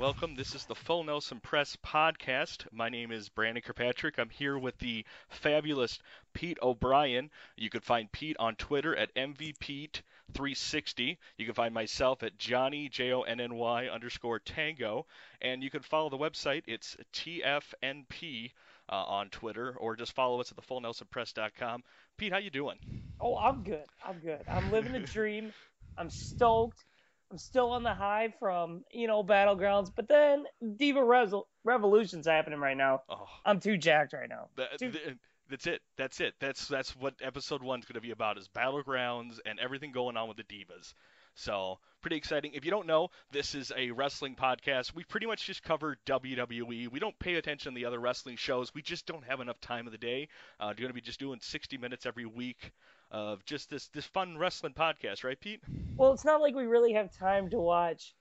welcome. This is the Full Nelson Press podcast. My name is Brandon Kirkpatrick. I'm here with the fabulous Pete O'Brien. You can find Pete on Twitter at MVPete360. You can find myself at Johnny J O N N Y underscore Tango, and you can follow the website. It's TFNP uh, on Twitter, or just follow us at thefullnelsonpress.com. Pete, how you doing? Oh, I'm good. I'm good. I'm living the dream. I'm stoked. I'm still on the high from, you know, Battlegrounds, but then Diva Resol- Revolution's happening right now. Oh, I'm too jacked right now. that, th- that's it. That's it. That's that's what episode one's going to be about is battlegrounds and everything going on with the divas. So pretty exciting. If you don't know, this is a wrestling podcast. We pretty much just cover WWE. We don't pay attention to the other wrestling shows. We just don't have enough time of the day. Uh, we're going to be just doing 60 minutes every week of just this this fun wrestling podcast, right, Pete? Well, it's not like we really have time to watch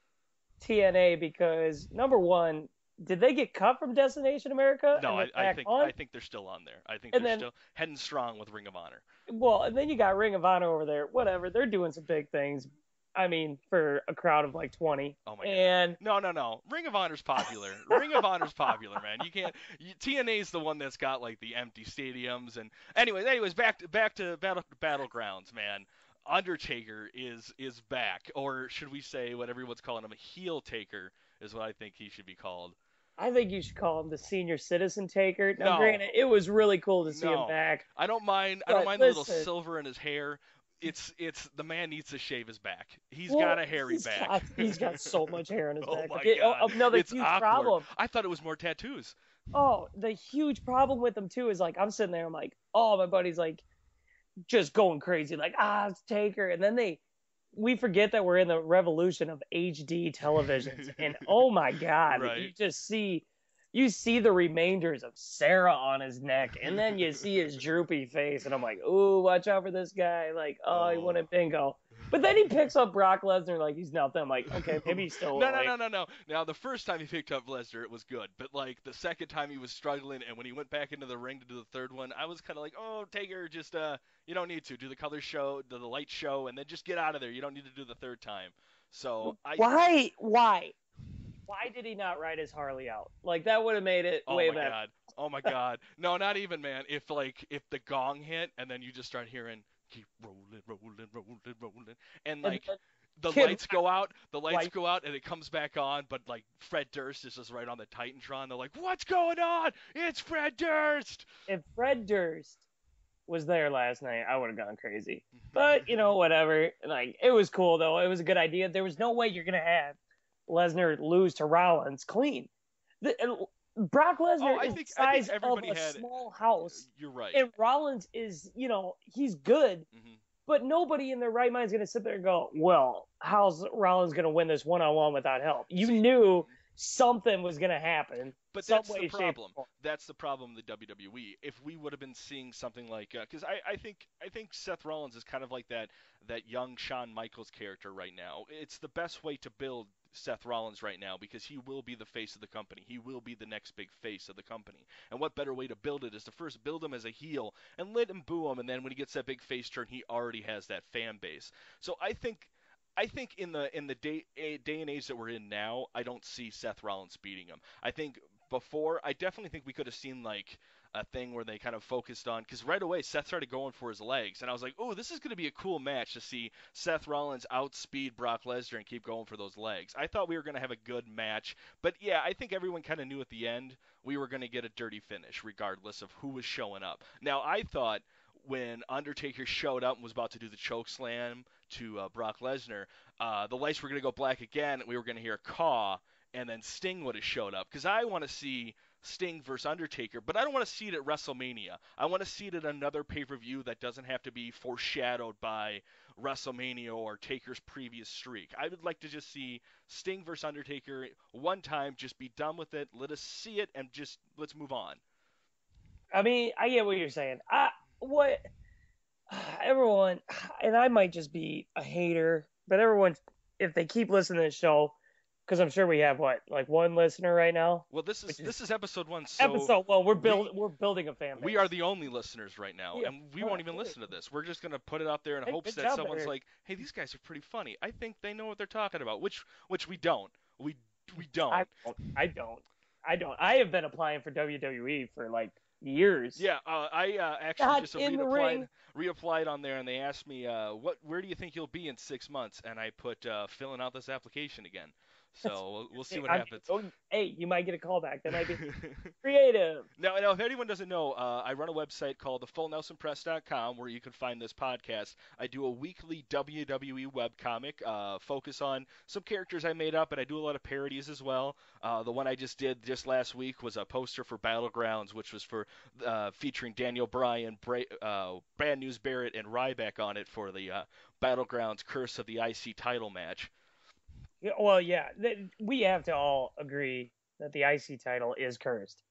TNA because, number one, did they get cut from Destination America? No, I, I think on? I think they're still on there. I think And they're then- still heading strong with Ring of Honor. Well, and then you got Ring of Honor over there. Whatever. They're doing some big things. I mean, for a crowd of like 20. Oh my god. and No, no, no. Ring of Honor's popular. Ring of Honor's popular, man. You can't. You, TNA's the one that's got like the empty stadiums and. Anyways, anyways, back to back to battle battlegrounds, man. Undertaker is is back, or should we say what everyone's calling him a heel taker is what I think he should be called. I think you should call him the senior citizen taker. Now, No. granted, it was really cool to see No. him back. I don't mind. I don't mind the little silver in his hair. It's it's the man needs to shave his back. He's Well, got a hairy he's back. Got, he's got so much hair on his Oh back. my oh, God. another it's huge awkward. problem. I thought it was more tattoos. Oh, the huge problem with him too is like I'm sitting there, I'm like, oh, my buddy's like just going crazy, like ah, it's Taker, and then they we forget that we're in the revolution of HD televisions, and oh my God, you just see. You see the remainders of Sara on his neck, and then you see his droopy face, and I'm like, "Ooh, watch out for this guy!" Like, oh, he Oh. won a bingo. But then he picks up Brock Lesnar like he's nothing. I'm like, okay, maybe he's still No, no, like, no, no, no. Now the first time he picked up Lesnar, it was good, but like the second time he was struggling, and when he went back into the ring to do the third one, I was kind of like, oh, Taker, just uh, you don't need to do the color show, do the light show, and then just get out of there. You don't need to do the third time. So I. Why? Why? Why did he not ride his Harley out? Like that would have made it way better. Oh way my better. god. Oh my god. No, not even, man. If like if the gong hit and then you just start hearing keep rolling, rolling, rolling, rolling, and like the Kid lights go out, the lights go out, and it comes back on, but like Fred Durst is just right on the Titantron. They're like, "What's going on? It's Fred Durst." if Fred Durst was there last night, I would have gone crazy. Mm-hmm. But you know, whatever. Like it was cool though. It was a good idea. There was no way you're gonna have Lesnar lose to Rollins clean. The, Brock oh, Lesnar Oh, is think- the size of a small house, uh, You're right. and Rollins is, you know, he's good. Mhm. But nobody in their right mind is going to sit there and go, well, how's Rollins going to win this one on one without help? You knew mm-hmm. something was going to happen. But that's way, the problem. That's the problem the WWE. If we would have been seeing something like, uh, because I, I think I think Seth Rollins is kind of like that that young Shawn Michaels character right now. It's the best way to build Seth Rollins right now because he will be the face of the company. He will be the next big face of the company. And what better way to build it is to first build him as a heel and let him boo him, and then when he gets that big face turn, he already has that fan base. So I think. I think in the in the day day and age that we're in now, I don't see Seth Rollins beating him. I think before, I definitely think we could have seen like a thing where they kind of focused on because right away Seth started going for his legs, and I was like, oh, this is going to be a cool match to see Seth Rollins outspeed Brock Lesnar and keep going for those legs. I thought we were going to have a good match, but yeah, I think everyone kind of knew at the end we were going to get a dirty finish regardless of who was showing up. Now I thought when Undertaker showed up and was about to do the choke slam to uh, Brock Lesnar, uh, the lights were going to go black again. and We were going to hear a caw, and then Sting would have showed up because I want to see Sting versus Undertaker, but I don't want to see it at WrestleMania. I want to see it at another pay per view that doesn't have to be foreshadowed by WrestleMania or Taker's previous streak. I would like to just see Sting versus Undertaker one time, just be done with it. Let us see it and just let's move on. I mean, I get what you're saying. I what everyone, and I might just be a hater, but everyone, if they keep listening to the show, because I'm sure we have what like one listener right now. Well, this is this is episode one. So Episode. Well, we're build we- we're building a fan base. we are the only listeners right now, Yeah, and we won't even good. listen to this. We're just gonna put it out there in Hey, hopes that someone's like, "Hey, these guys are pretty funny. I think they know what they're talking about." Which which we don't. We we don't. I don't. I don't. I don't. I have been applying for WWE for like years. Yeah, uh, I uh, actually God, just reapplied, reapplied on there, and they asked me, uh, "What? Where do you think you'll be in six months?" And I put uh, filling out this application again. So we'll, we'll see what I'm- happens. oh, hey, you might get a call back. That might be creative. Now, now, if anyone doesn't know, uh, I run a website called thefullnelsonpress.com where you can find this podcast. I do a weekly WWE webcomic, uh, focus on some characters I made up, and I do a lot of parodies as well. Uh, the one I just did just last week was a poster for Battlegrounds, which was for uh, featuring Daniel Bryan, Bra- uh, Brand News Barrett, and Ryback on it for the uh, Battlegrounds Curse of the IC title match. Yeah, well, yeah, we have to all agree that the IC title is cursed.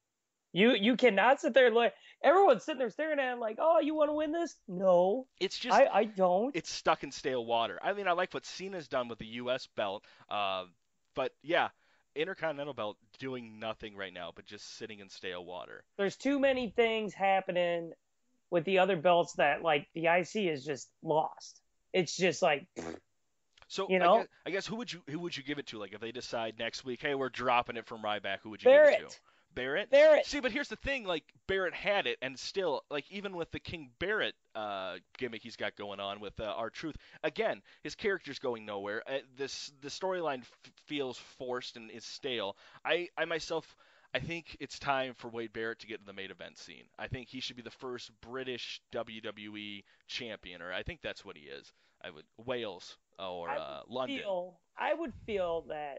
You you cannot sit there and like everyone's sitting there staring at it like, oh, you want to win this? No, It's just I I don't. it's stuck in stale water. I mean, I like what Cena's done with the U.S. belt, uh, but yeah, Intercontinental belt doing nothing right now, but just sitting in stale water. There's too many things happening with the other belts that like the IC is just lost. It's just like So You I, know? guess, I guess who would you who would you give it to? Like if they decide next week, hey, we're dropping it from Ryback, who would you give it Barrett. to? Barrett. Barrett. See, but here's the thing: like Barrett had it, and still, like even with the King Barrett uh, gimmick he's got going on with uh, R-Truth, again, his character's going nowhere. Uh, this the storyline f- feels forced and is stale. I, I myself, I think it's time for Wade Barrett to get in the main event scene. I think he should be the first British WWE champion, or I think that's what he is. I would Wales or I uh, London. feel I would feel that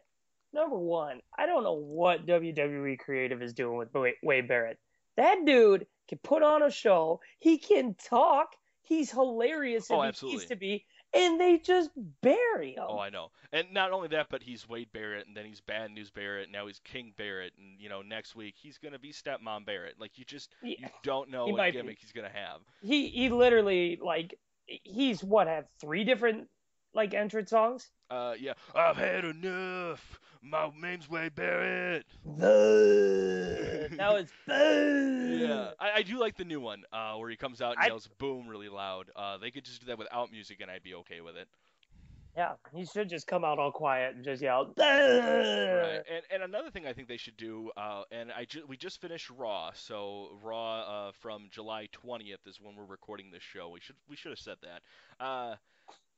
number one, I don't know what WWE creative is doing with Wade- Wade Barrett. That dude can put on a show. He can talk. He's hilarious if Oh, he absolutely. needs to be, and they just bury him. Oh, I know. And not only that, but he's Wade Barrett, and then he's Bad News Barrett, now he's King Barrett, and you know next week he's gonna be Stepmom Barrett. Like you just Yeah. you don't know He what might be. gimmick he's gonna have. He he literally like he's what had three different like entrance songs. Uh, yeah. I've had enough. My name's Wade Barrett. now it's boo. Yeah, I, I do like the new one, uh, where he comes out and I- yells "boom" really loud. Uh, they could just do that without music, and I'd be okay with it. Yeah, he should just come out all quiet and just yell. Right. Right. And and another thing I think they should do, uh, and I ju- we just finished Raw, so Raw uh, from July 20th is when we're recording this show. We should we should have said that. Uh,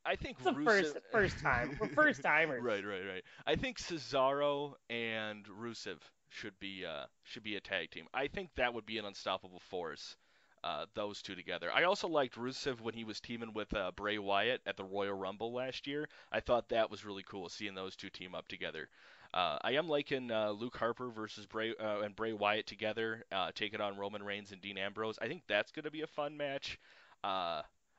I think It's the Rusev- first first time. We're first timers. right, right, right. I think Cesaro and Rusev should be uh, should be a tag team. I think that would be an unstoppable force. Uh, those two together. I also liked Rusev when he was teaming with uh, Bray Wyatt at the Royal Rumble last year. I thought that was really cool seeing those two team up together. Uh, I am liking uh, Luke Harper versus Bray uh, and Bray Wyatt together, uh, taking on Roman Reigns and Dean Ambrose. I think that's going to be a fun match.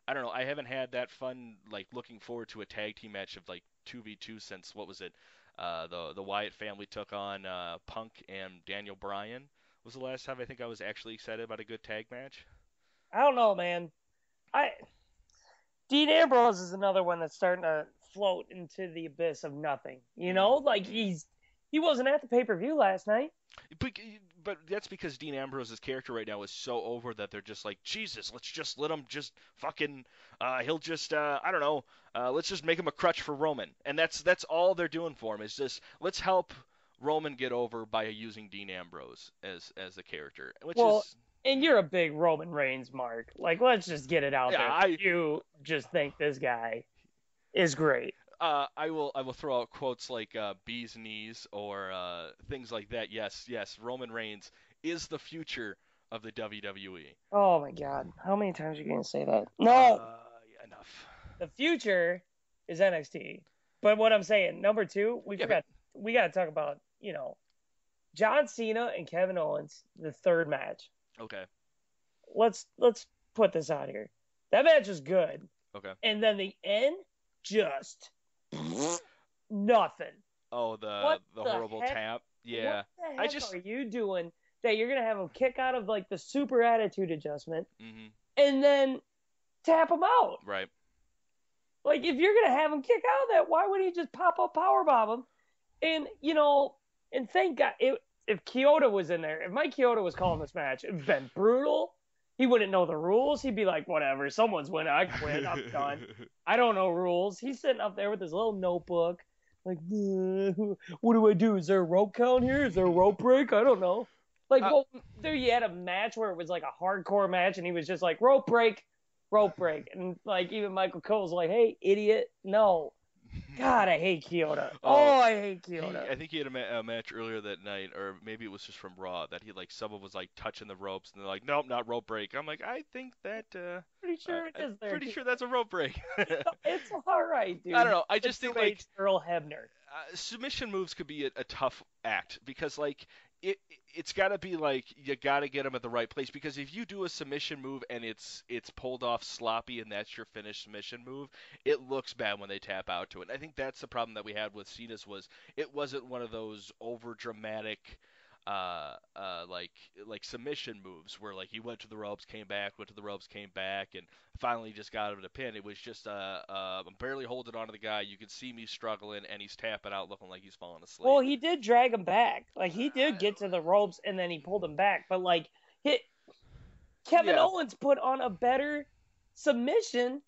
I don't know. I haven't had that fun like looking forward to a tag team match of like two v two since what was it? Uh, the the Wyatt family took on uh, Punk and Daniel Bryan. Was the last time I think I was actually excited about a good tag match. I don't know, man. I Dean Ambrose is another one that's starting to float into the abyss of nothing. You know, like he's he wasn't at the pay per view last night. But, but that's because Dean Ambrose's character right now is so over that they're just like, Jesus, let's just let him just fucking, uh, he'll just, uh, I don't know, uh, let's just make him a crutch for Roman, and that's that's all they're doing for him is just let's help Roman get over by using Dean Ambrose as as a character, which Well, is And you're a big Roman Reigns mark. Like, let's just get it out Yeah, there. I- You just think this guy is great. Uh, I will I will throw out quotes like uh, bees knees or uh, things like that. Yes, yes, Roman Reigns is the future of the WWE. Oh my God, how many times are you gonna say that? No, Uh, yeah, enough. the future is NXT. But what I'm saying, number two, we Yeah, forgot. We got to talk about you know, John Cena and Kevin Owens, the third match. Okay. Let's let's put this out here. That match was good, Okay. and then the end just nothing. Oh, the What the, the horrible heck? tap. Yeah. What the I just- are you doing that you're gonna have him kick out of like the super attitude adjustment hmm and then tap him out? Right. Like if you're gonna have him kick out of that, why would he just pop up power bomb him And you know, and thank God, it, if Chioda was in there, if Mike Chioda was calling this match, it'd been brutal. He wouldn't know the rules. He'd be like, whatever, someone's winning. I quit. I'm done. I don't know rules. He's sitting up there with his little notebook, like, "Uh, what do I do? Is there a rope count here? Is there a rope break? I don't know. Like, Uh, well, there you had a match where it was like a hardcore match, and he was just like, rope break, rope break, and like even Michael Cole's like, hey, idiot, no. God, I hate Chioda. Oh, Oh, I hate He- Chioda. I think he had a, ma- a match earlier that night, or maybe it was just from Raw, that he like someone was like touching the ropes, and they're like, "Nope, not rope break." I'm like, I think that. Uh, pretty sure uh, it is there. pretty sure that's a rope break. It's all right, dude. I don't know. I It's just think like Earl Hebner. uh, submission moves could be a, a tough act because like it it's got to be like you got to get them at the right place because if you do a submission move and it's it's pulled off sloppy and that's your finished submission move it looks bad when they tap out to it. And i think that's the problem that we had with cena's was it wasn't one of those over dramatic uh uh like like submission moves where like he went to the ropes came back went to the ropes came back and finally just got him to pin it was just uh, uh i'm barely holding on to the guy you can see me struggling and he's tapping out looking like he's falling asleep Well, he did drag him back. Like he did get to the ropes and then he pulled him back. But like, he, Kevin Yeah. Owens put on a better submission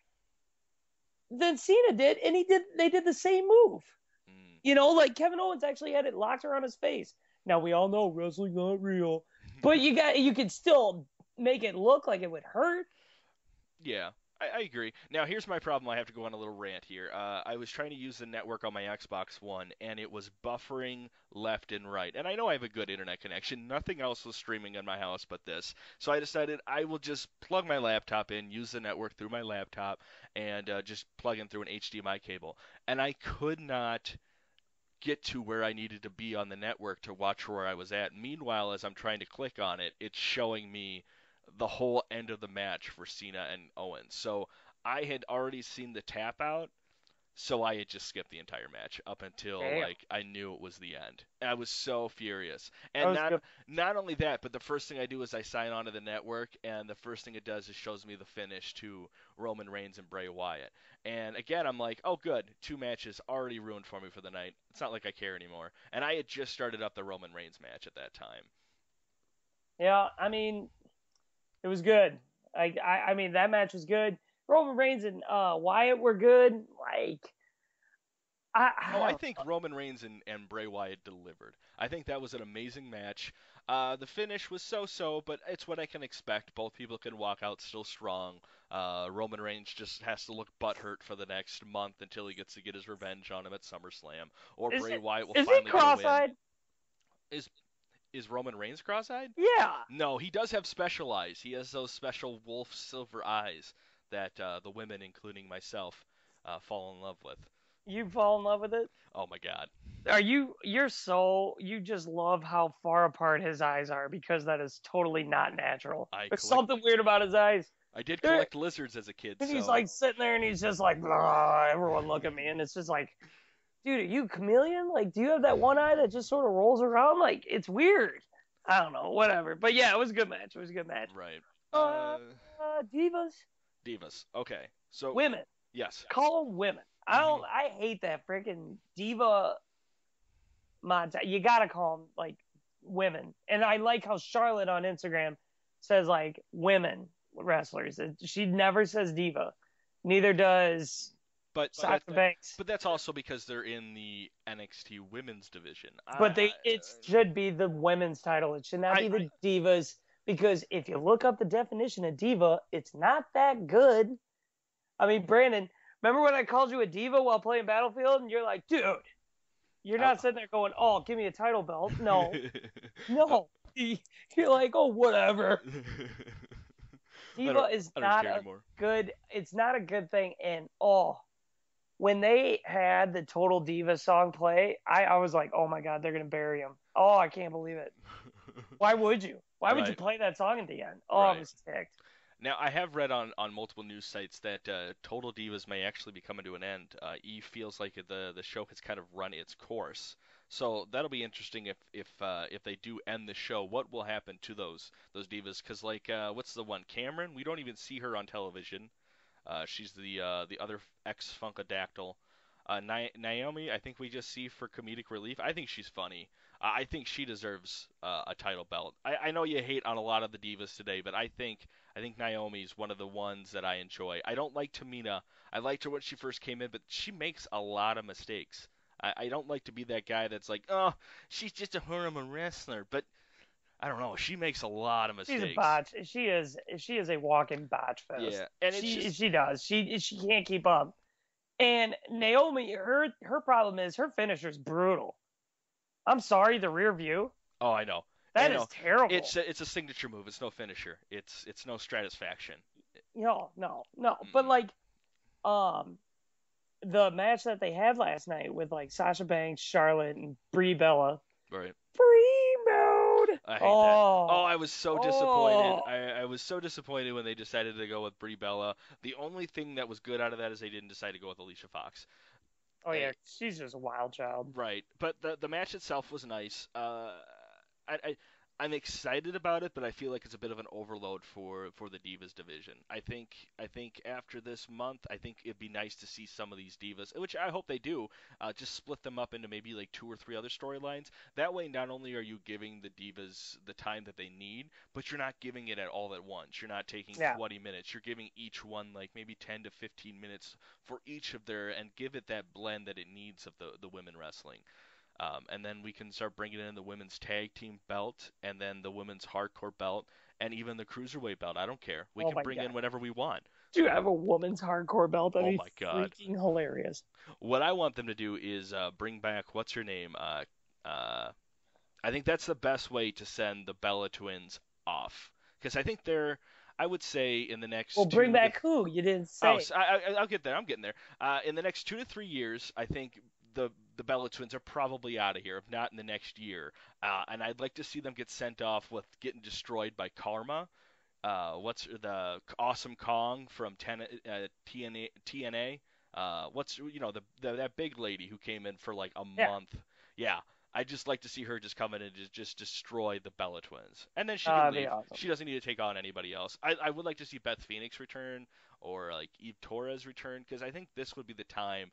than Cena did, and he did. They did the same move. Mm. You know, like Kevin Owens actually had it locked around his face. Now we all know wrestling's not real, but you got you could still make it look like it would hurt. Yeah, I, I agree. Now, here's my problem. I have to go on a little rant here. Uh, I was trying to use the network on my Xbox One, and it was buffering left and right. And I know I have a good internet connection. Nothing else was streaming in my house but this. So I decided I will just plug my laptop in, use the network through my laptop, and uh, just plug in through an HDMI cable. And I could not get to where I needed to be on the network to watch where I was at. Meanwhile, as I'm trying to click on it, it's showing me the whole end of the match for Cena and Owens. So I had already seen the tap out, so I had just skipped the entire match up until Damn. like I knew it was the end. I was so furious. And not good. not only that, but the first thing I do is I sign on to the network, and the first thing it does is shows me the finish to Roman Reigns and Bray Wyatt. And again, I'm like, oh, good, two matches already ruined for me for the night. It's not like I care anymore. And I had just started up the Roman Reigns match at that time. Yeah, I mean, it was good. I, I, I mean, that match was good. Roman Reigns and uh, Wyatt were good. Like, I, Oh, I think Roman Reigns and, and Bray Wyatt delivered. I think that was an amazing match. Uh, the finish was so-so, but it's what I can expect. Both people can walk out still strong. Uh, Roman Reigns just has to look butthurt for the next month until he gets to get his revenge on him at SummerSlam, or Is Bray it- Wyatt will is finally he get a win. cross-eyed? Is Roman Reigns cross-eyed? Yeah. No, he does have special eyes. He has those special wolf silver eyes that uh, the women, including myself, uh, fall in love with. You fall in love with it? Oh my God. Are you? You're so. You just love how far apart his eyes are because that is totally not natural. I There's collect- something weird about his eyes. I did collect lizards as a kid. And so... he's like sitting there and he's just like, everyone look at me. And it's just like, dude, are you a chameleon? Like, do you have that one eye that just sort of rolls around? Like, it's weird. I don't know, whatever. But yeah, it was a good match. It was a good match. Right. Uh, Uh, Uh, divas, divas. Okay. So women. yes. Call them women. I don't. Mm-hmm. I hate that freaking diva. Monta. You gotta call them like women. And I like how Charlotte on Instagram says like women wrestlers. She never says diva. Neither does But Sasha but, Banks. but that's also because they're in the NXT Women's division. But they I- it uh, should be the women's title. It should not I- be the divas because if you look up the definition of diva, it's not that good. I mean, Brandon, remember when I called you a diva while playing Battlefield, and you're like, dude, you're not Oh. sitting there going, oh, give me a title belt. No, no. Oh. You're like, oh, whatever. Diva is don't a anymore. good. It's not a good thing. And oh, when they had the Total Diva song play, I, I was like, oh my god, they're gonna bury him. Oh, I can't believe it. Why would you? Why would you play that song at the end? Oh, I was ticked. Now, I have read on, on multiple news sites that uh, Total Divas may actually be coming to an end. Uh, E feels like the the show has kind of run its course, so that'll be interesting if if uh, if they do end the show. What will happen to those those divas? Because like, uh, what's the one? Cameron. We don't even see her on television. Uh, she's the uh, the other ex Funkadactyl. Uh, Naomi, I think we just see for comedic relief. I think she's funny. I think she deserves uh, a title belt. I, I know you hate on a lot of the divas today, but I think I think Naomi's one of the ones that I enjoy. I don't like Tamina. I liked her when she first came in, but she makes a lot of mistakes. I, I don't like to be that guy that's like, oh, she's just a horrible wrestler, but I don't know. She makes a lot of mistakes. She's a botch. She is she is a walking botch fest. Yeah, and she just, she does. She she can't keep up. And Naomi, her her problem is her finisher's brutal. I'm sorry, the rear view. oh, I know. That I is terrible. It's a, it's a signature move. It's no finisher. It's it's no Stratusfaction. no, no, no. But Mm. like, um, the match that they had last night with like Sasha Banks, Charlotte, and Brie Bella. Right. Brie mode. I hate that. oh, Oh, I was so disappointed. Oh. I, I was so disappointed when they decided to go with Brie Bella. The only thing that was good out of that is they didn't decide to go with Alicia Fox. Oh yeah, she's just a wild child. Right, but the the match itself was nice. Uh, I, I I'm excited about it, but I feel like it's a bit of an overload for for the Divas division. I think I think after this month, I think it'd be nice to see some of these Divas, which I hope they do, uh, just split them up into maybe like two or three other storylines. That way, not only are you giving the Divas the time that they need, but you're not giving it at all at once. You're not taking Yeah. 20 minutes. You're giving each one like maybe 10 to 15 minutes for each of their and give it that blend that it needs of the the women wrestling. Um, and then we can start bringing in the women's tag team belt, and then the women's hardcore belt, and even the cruiserweight belt. I don't care. We Oh can bring in whatever we want. Do you have a woman's hardcore belt? That'd Oh my God. freaking hilarious. What I want them to do is uh, bring back what's her name? Uh, uh, I think that's the best way to send the Bella twins off, because I think they're. I would say in the next. Well, bring back who? You didn't say. Oh, so I, I, I'll get there. I'm getting there. Uh, in the next two to three years, I think the the Bella twins are probably out of here, if not in the next year. Uh, and I'd like to see them get sent off with getting destroyed by Karma. Uh, what's the Awesome Kong from ten, uh, TNA? TNA? Uh, what's you know the, the that big lady who came in for like a Yeah. month? Yeah. I'd just like to see her just come in and just, just destroy the Bella twins, and then she Oh, can leave. awesome. She doesn't need to take on anybody else. I, I would like to see Beth Phoenix return or like Eve Torres return because I think this would be the time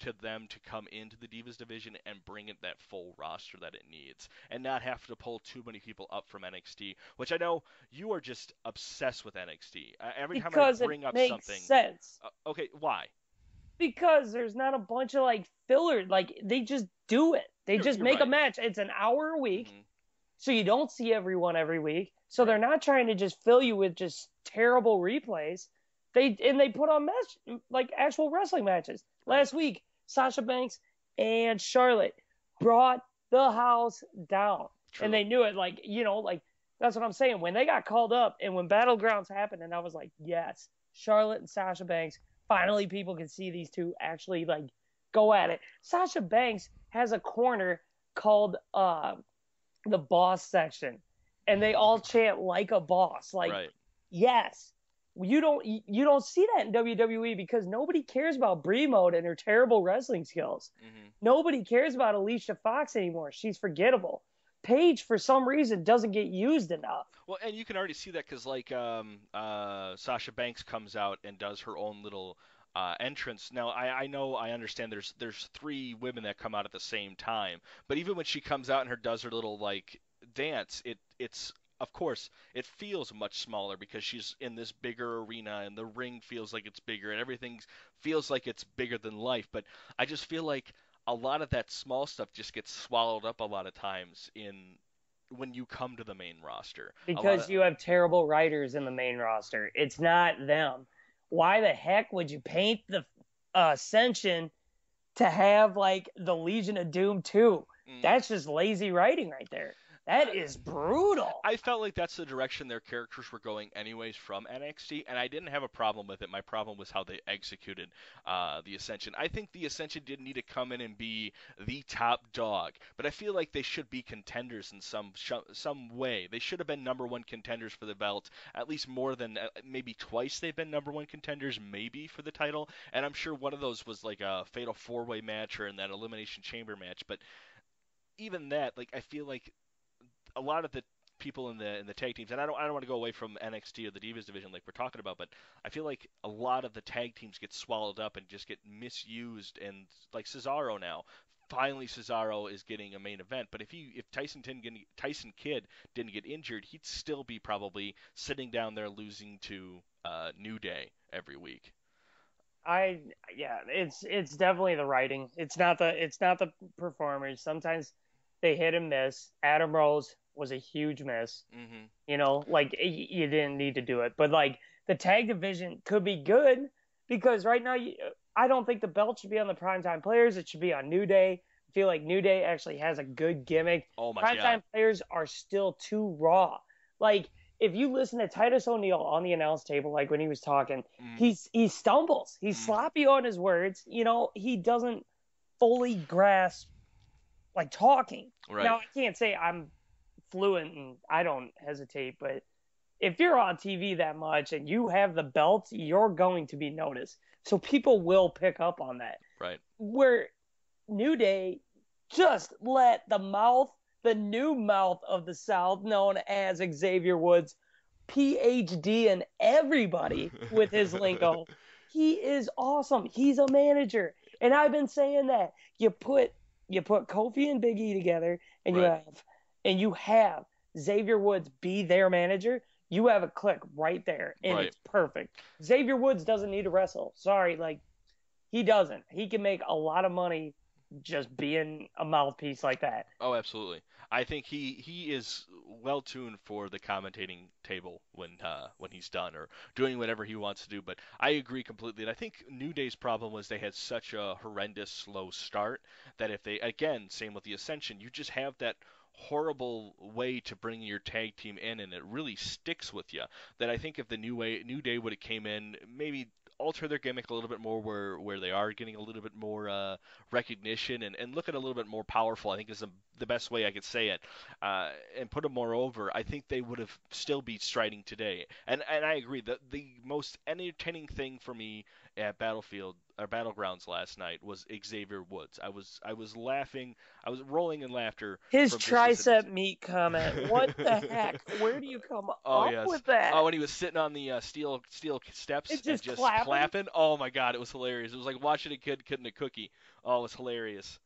to them to come into the Divas division and bring it that full roster that it needs and not have to pull too many people up from NXT, which I know you are just obsessed with NXT. Uh, every time because I bring it up makes something, sense. uh, okay, why? Because there's not a bunch of like filler. Like they just do it. They You're- just you're make a match. It's an hour a week, Mhm. so you don't see everyone every week. So Right. they're not trying to just fill you with just terrible replays. They and they put on match like actual wrestling matches. Last week, Sasha Banks and Charlotte brought the house down. True. and they knew it. Like you know, like that's what I'm saying. When they got called up and when battlegrounds happened, and I was like, yes, Charlotte and Sasha Banks. Finally, people can see these two actually like go at it. Sasha Banks has a corner called uh, the boss section, and they all chant like a boss. Like right. yes. You don't you don't see that in WWE because nobody cares about Brie mode and her terrible wrestling skills. hmm Nobody cares about Alicia Fox anymore. She's forgettable. Paige, for some reason, doesn't get used enough. Well, and you can already see that because like um, uh, Sasha Banks comes out and does her own little uh, entrance. Now I, I know I understand there's there's three women that come out at the same time, but even when she comes out and her does her little like dance, it it's of course it feels much smaller because she's in this bigger arena and the ring feels like it's bigger and everything feels like it's bigger than life. But I just feel like a lot of that small stuff just gets swallowed up a lot of times in when you come to the main roster. Because of- you have terrible writers in the main roster. It's not them. Why the heck would you paint the uh, Ascension to have like the Legion of Doom too? Mm. That's just lazy writing right there. That is brutal. I felt like that's the direction their characters were going, anyways, from NXT, and I didn't have a problem with it. My problem was how they executed uh, the Ascension. I think the Ascension didn't need to come in and be the top dog, but I feel like they should be contenders in some sh- some way. They should have been number one contenders for the belt, at least more than uh, maybe twice they've been number one contenders, maybe for the title. And I'm sure one of those was like a fatal four way match or in that elimination chamber match, but even that, like I feel like a lot of the people in the in the tag teams, and I don't I don't want to go away from NXT or the Divas division like we're talking about, but I feel like a lot of the tag teams get swallowed up and just get misused, and like Cesaro now. Finally, Cesaro is getting a main event, but if he if Tyson didn't Tyson Kidd didn't get injured, he'd still be probably sitting down there losing to uh, New Day every week. I yeah, it's it's definitely the writing. It's not the it's not the performers. Sometimes they hit and miss. Adam Rose was a huge miss. Mm-hmm. You know, like y- you didn't need to do it, but like the tag division could be good because right now you, I don't think the belt should be on the primetime players. It should be on New Day. I feel like New Day actually has a good gimmick. Oh my Primetime god! players are still too raw. Like if you listen to Titus O'Neil on the announce table, like when he was talking, Mm. he's he stumbles. He's Mm. sloppy on his words. You know, he doesn't fully grasp like talking. right. Now I can't say I'm fluent and I don't hesitate, but if you're on TV that much and you have the belt, you're going to be noticed. So people will pick up on that. right. Where New Day just let the mouth, the new mouth of the South, known as Xavier Woods, PhD and everybody with his lingo. He is awesome. He's a manager. And I've been saying that. You put you put Kofi and Big E together and you have and you have Xavier Woods be their manager, you have a click right there and Right. it's perfect. Xavier Woods doesn't need to wrestle. Sorry, like he doesn't. He can make a lot of money just being a mouthpiece like that. Oh, absolutely. I think he he is well tuned for the commentating table when uh, when he's done or doing whatever he wants to do. But I agree completely. And I think New Day's problem was they had such a horrendous slow start that if they again same with the Ascension, you just have that horrible way to bring your tag team in and it really sticks with you that I think if the new way new day would have came in maybe alter their gimmick a little bit more where where they are getting a little bit more uh, recognition and, and looking a little bit more powerful, I think is the, the best way I could say it, uh, and put them more over, I think they would have still be striding today. And and I agree that the most entertaining thing for me at Battlefield or Battlegrounds last night was Xavier Woods. I was I was laughing, I was rolling in laughter. His just tricep meat comment. What the heck? Where do you come Oh, up yes. with that? Oh, when he was sitting on the uh, steel steel steps It's and just just clapping? Oh my god, it was hilarious. It was like watching a kid cutting a cookie. Oh, it was hilarious.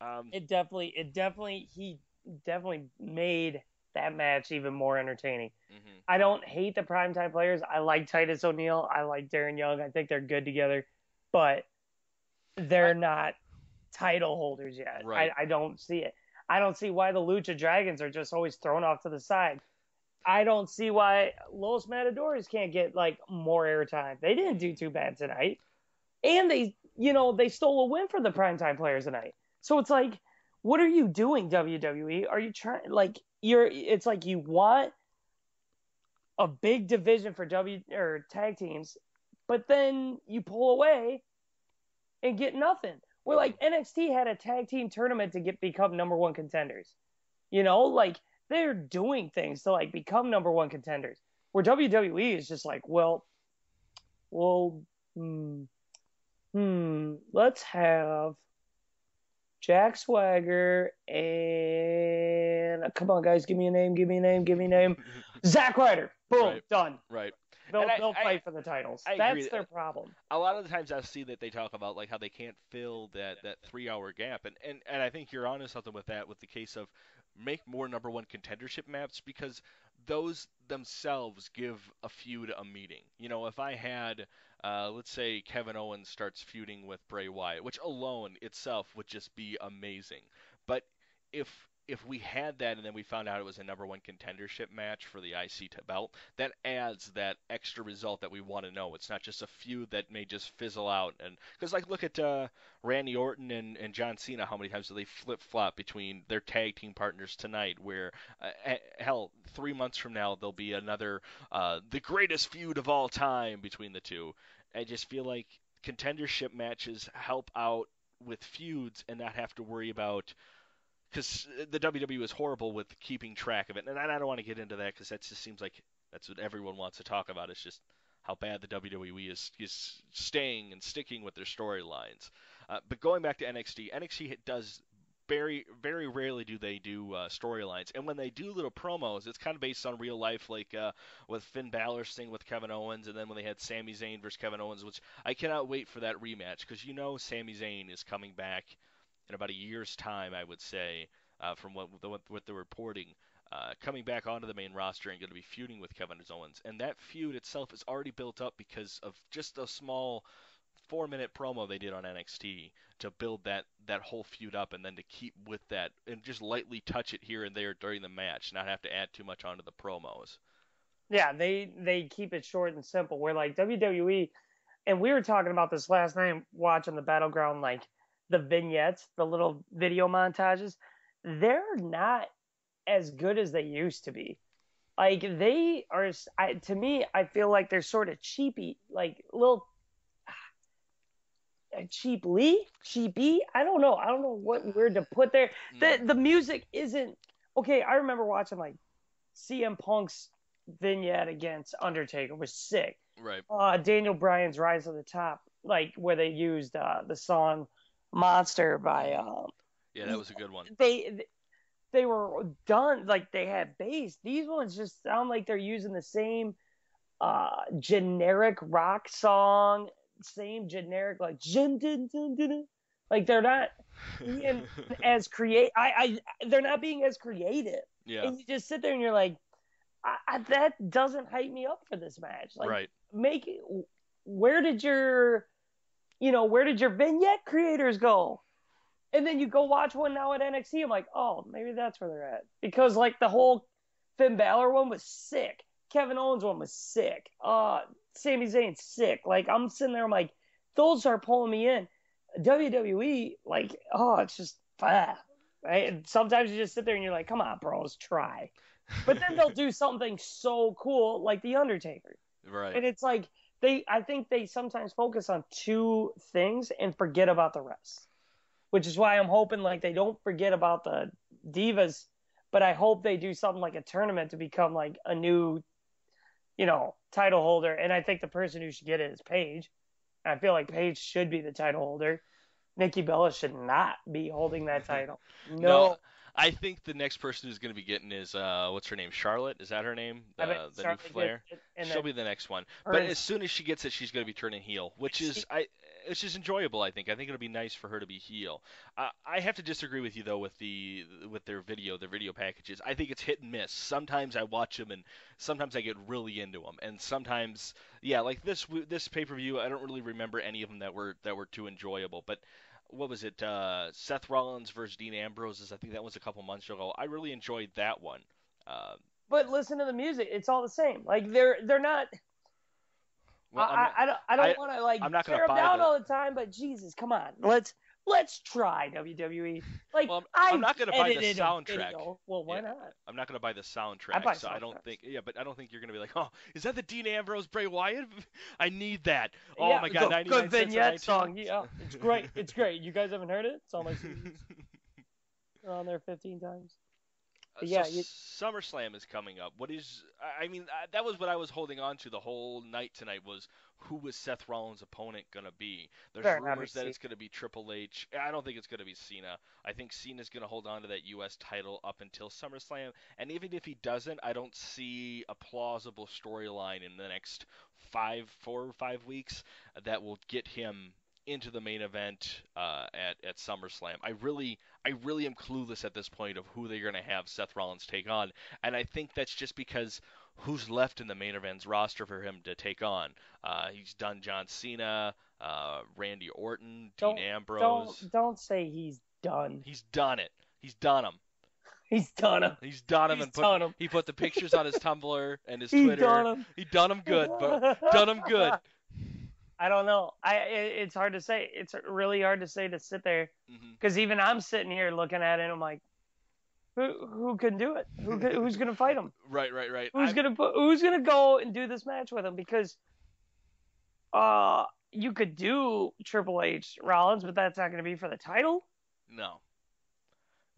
Um, it definitely it definitely he definitely made that match even more entertaining. mhm. I don't hate the primetime players. I like Titus O'Neil. I like Darren Young. I think they're good together, but they're not title holders yet. Right. I, I don't see it. I don't see why the Lucha Dragons are just always thrown off to the side. I don't see why Los Matadores can't get like more airtime. They didn't do too bad tonight. And they, you know, they stole a win for the primetime players tonight. So it's like, what are you doing, WWE? Are you trying like you're it's like you want a big division for W or tag teams, but then you pull away and get nothing. Well, like NXT had a tag team tournament to get become number one contenders. You know, like they're doing things to like become number one contenders. Where WWE is just like, well, well, hmm, hmm let's have Jack Swagger and come on, guys, give me a name, give me a name, give me a name. Zack Ryder. Boom, Right. done. right. They'll, I- they'll I- fight for the titles. I That's agree. their problem. A lot of the times I see that they talk about like how they can't fill that that three hour gap, and and and I think you're onto something with that with the case of make more number one contendership maps because those themselves give a feud a meeting. You know, if I had, uh, let's say Kevin Owens starts feuding with Bray Wyatt, which alone itself would just be amazing. But if if we had that and then we found out it was a number one contendership match for the IC belt, that adds that extra result that we want to know. It's not just a feud that may just fizzle out. And because like look at uh, Randy Orton and, and John Cena, how many times do they flip flop between their tag team partners tonight? Where uh, eh, hell, three months from now there'll be another uh, the greatest feud of all time between the two. I just feel like contendership matches help out with feuds and not have to worry about because the WWE is horrible with keeping track of it, and I don't want to get into that because that just seems like that's what everyone wants to talk about. It's just how bad the WWE is is staying and sticking with their storylines. Uh, but going back to NXT, NXT does very very rarely do they do uh, storylines, and when they do little promos, it's kind of based on real life, like uh, with Finn Balor sting with Kevin Owens, and then when they had Sami Zayn versus Kevin Owens, which I cannot wait for that rematch because you know Sami Zayn is coming back in about a year's time, I would say, uh, from what what, what they're reporting. Uh, coming back onto the main roster and going to be feuding with Kevin Owens, and that feud itself is already built up because of just a small four minute promo they did on NXT to build that that whole feud up and then to keep with that and just lightly touch it here and there during the match, not have to add too much onto the promos. Yeah, they they keep it short and simple. We're like WWE, and we were talking about this last night watching the battleground, like the vignettes, the little video montages. They're not as good as they used to be. Like they are, I, to me, I feel like they're sort of cheapy, like little cheaply, cheapy. I don't know. I don't know what word to put there. The the music isn't okay. I remember watching like CM Punk's vignette against Undertaker was sick. Right. Uh, Daniel Bryan's Rise to the Top, like where they used uh, the song "Monster" by um, Yeah, that was a good one. they they were done like they had bass. These ones just sound like they're using the same uh generic rock song, same generic like like they're not being as create. I, I they're not being as creative. yeah. And you just sit there and you're like, I, I, that doesn't hype me up for this match. Like, right. make where did your you know where did your vignette creators go? And then you go watch one now at nxt i'm like oh maybe that's where they're at. Because like the whole finn Balor one was sick. Kevin owens one was sick. Uh Sami Zayn sick. Like i'm sitting there i'm like those are pulling me in. Wwe like oh it's just ah, right? And sometimes you just sit there and you're like come on bros try. But then they'll do something so cool like the undertaker. Right. and it's like they I think they sometimes focus on two things and forget about the rest. Which is why I'm hoping like they don't forget about the divas, but I hope they do something like a tournament to become like a new, you know, title holder. And I think the person who should get it is Paige. I feel like Paige should be the title holder. Nikki Bella should not be holding that title. No. No, I think the next person who's going to be getting is uh, what's her name? Charlotte. Is that her name? I The, bet the Charlotte new Flair. gets it, and She'll be the next one. But as soon as she gets it, she's going to be turning heel, which is I. It's just enjoyable. I think. I think it'll be nice for her to be heel. Uh, I have to disagree with you though with the with their video, their video packages. I think it's hit and miss. Sometimes I watch them and sometimes I get really into them, and sometimes yeah, like this this pay per view, I don't really remember any of them that were that were too enjoyable. But what was it? Uh, Seth Rollins versus Dean Ambrose. I think that was a couple months ago. I really enjoyed that one. Uh, but listen to the music; it's all the same. Like they're they're not. well, I, not- I, I don't, I don't want to like I'm not tear them down the- all the time, but Jesus, come on, let's let's try WWE. Like Well, I'm- I I'm not gonna buy the soundtrack. Well, why Yeah. not? I'm not gonna buy the soundtrack, buy so I don't think. Yeah, but I don't think you're gonna be like, oh, is that the Dean Ambrose Bray Wyatt? I need that. Oh yeah, my the God, 99 good vignette song. Yeah, it's great. It's great. You guys haven't heard it? It's on my CDs. On there 15 times. Uh, yeah, so SummerSlam is coming up. What is? I I mean, that was what I was holding on to the whole night tonight. Was who was Seth Rollins' opponent gonna be? There's Better not be rumors that it's gonna be Triple H. I don't think it's gonna be Cena. I think Cena's gonna hold on to that U.S. title up until SummerSlam. And even if he doesn't, I don't see a plausible storyline in the next five, four or five weeks that will get him into the main event uh, at at SummerSlam. I really, I really am clueless at this point of who they're going to have Seth Rollins take on, and I think that's just because who's left in the main event's roster for him to take on. Uh, he's done John Cena, uh, Randy Orton, Don't- Dean Ambrose. Don't don't say he's done. He's done it. He's done him. He's done him. He's done him He's and put, done him. he put the pictures on his Tumblr and his He's Twitter. done him. He done him good, but done him good. I don't know. I it, it's hard to say. It's really hard to say to sit there because even I'm sitting here looking at it. and I'm like, who who can do it? Who can, who's gonna fight him? Right, right, right. Who's gonna put? Who's gonna go and do this match with him? Because, uh, you could do Triple H Rollins, but that's not gonna be for the title. No.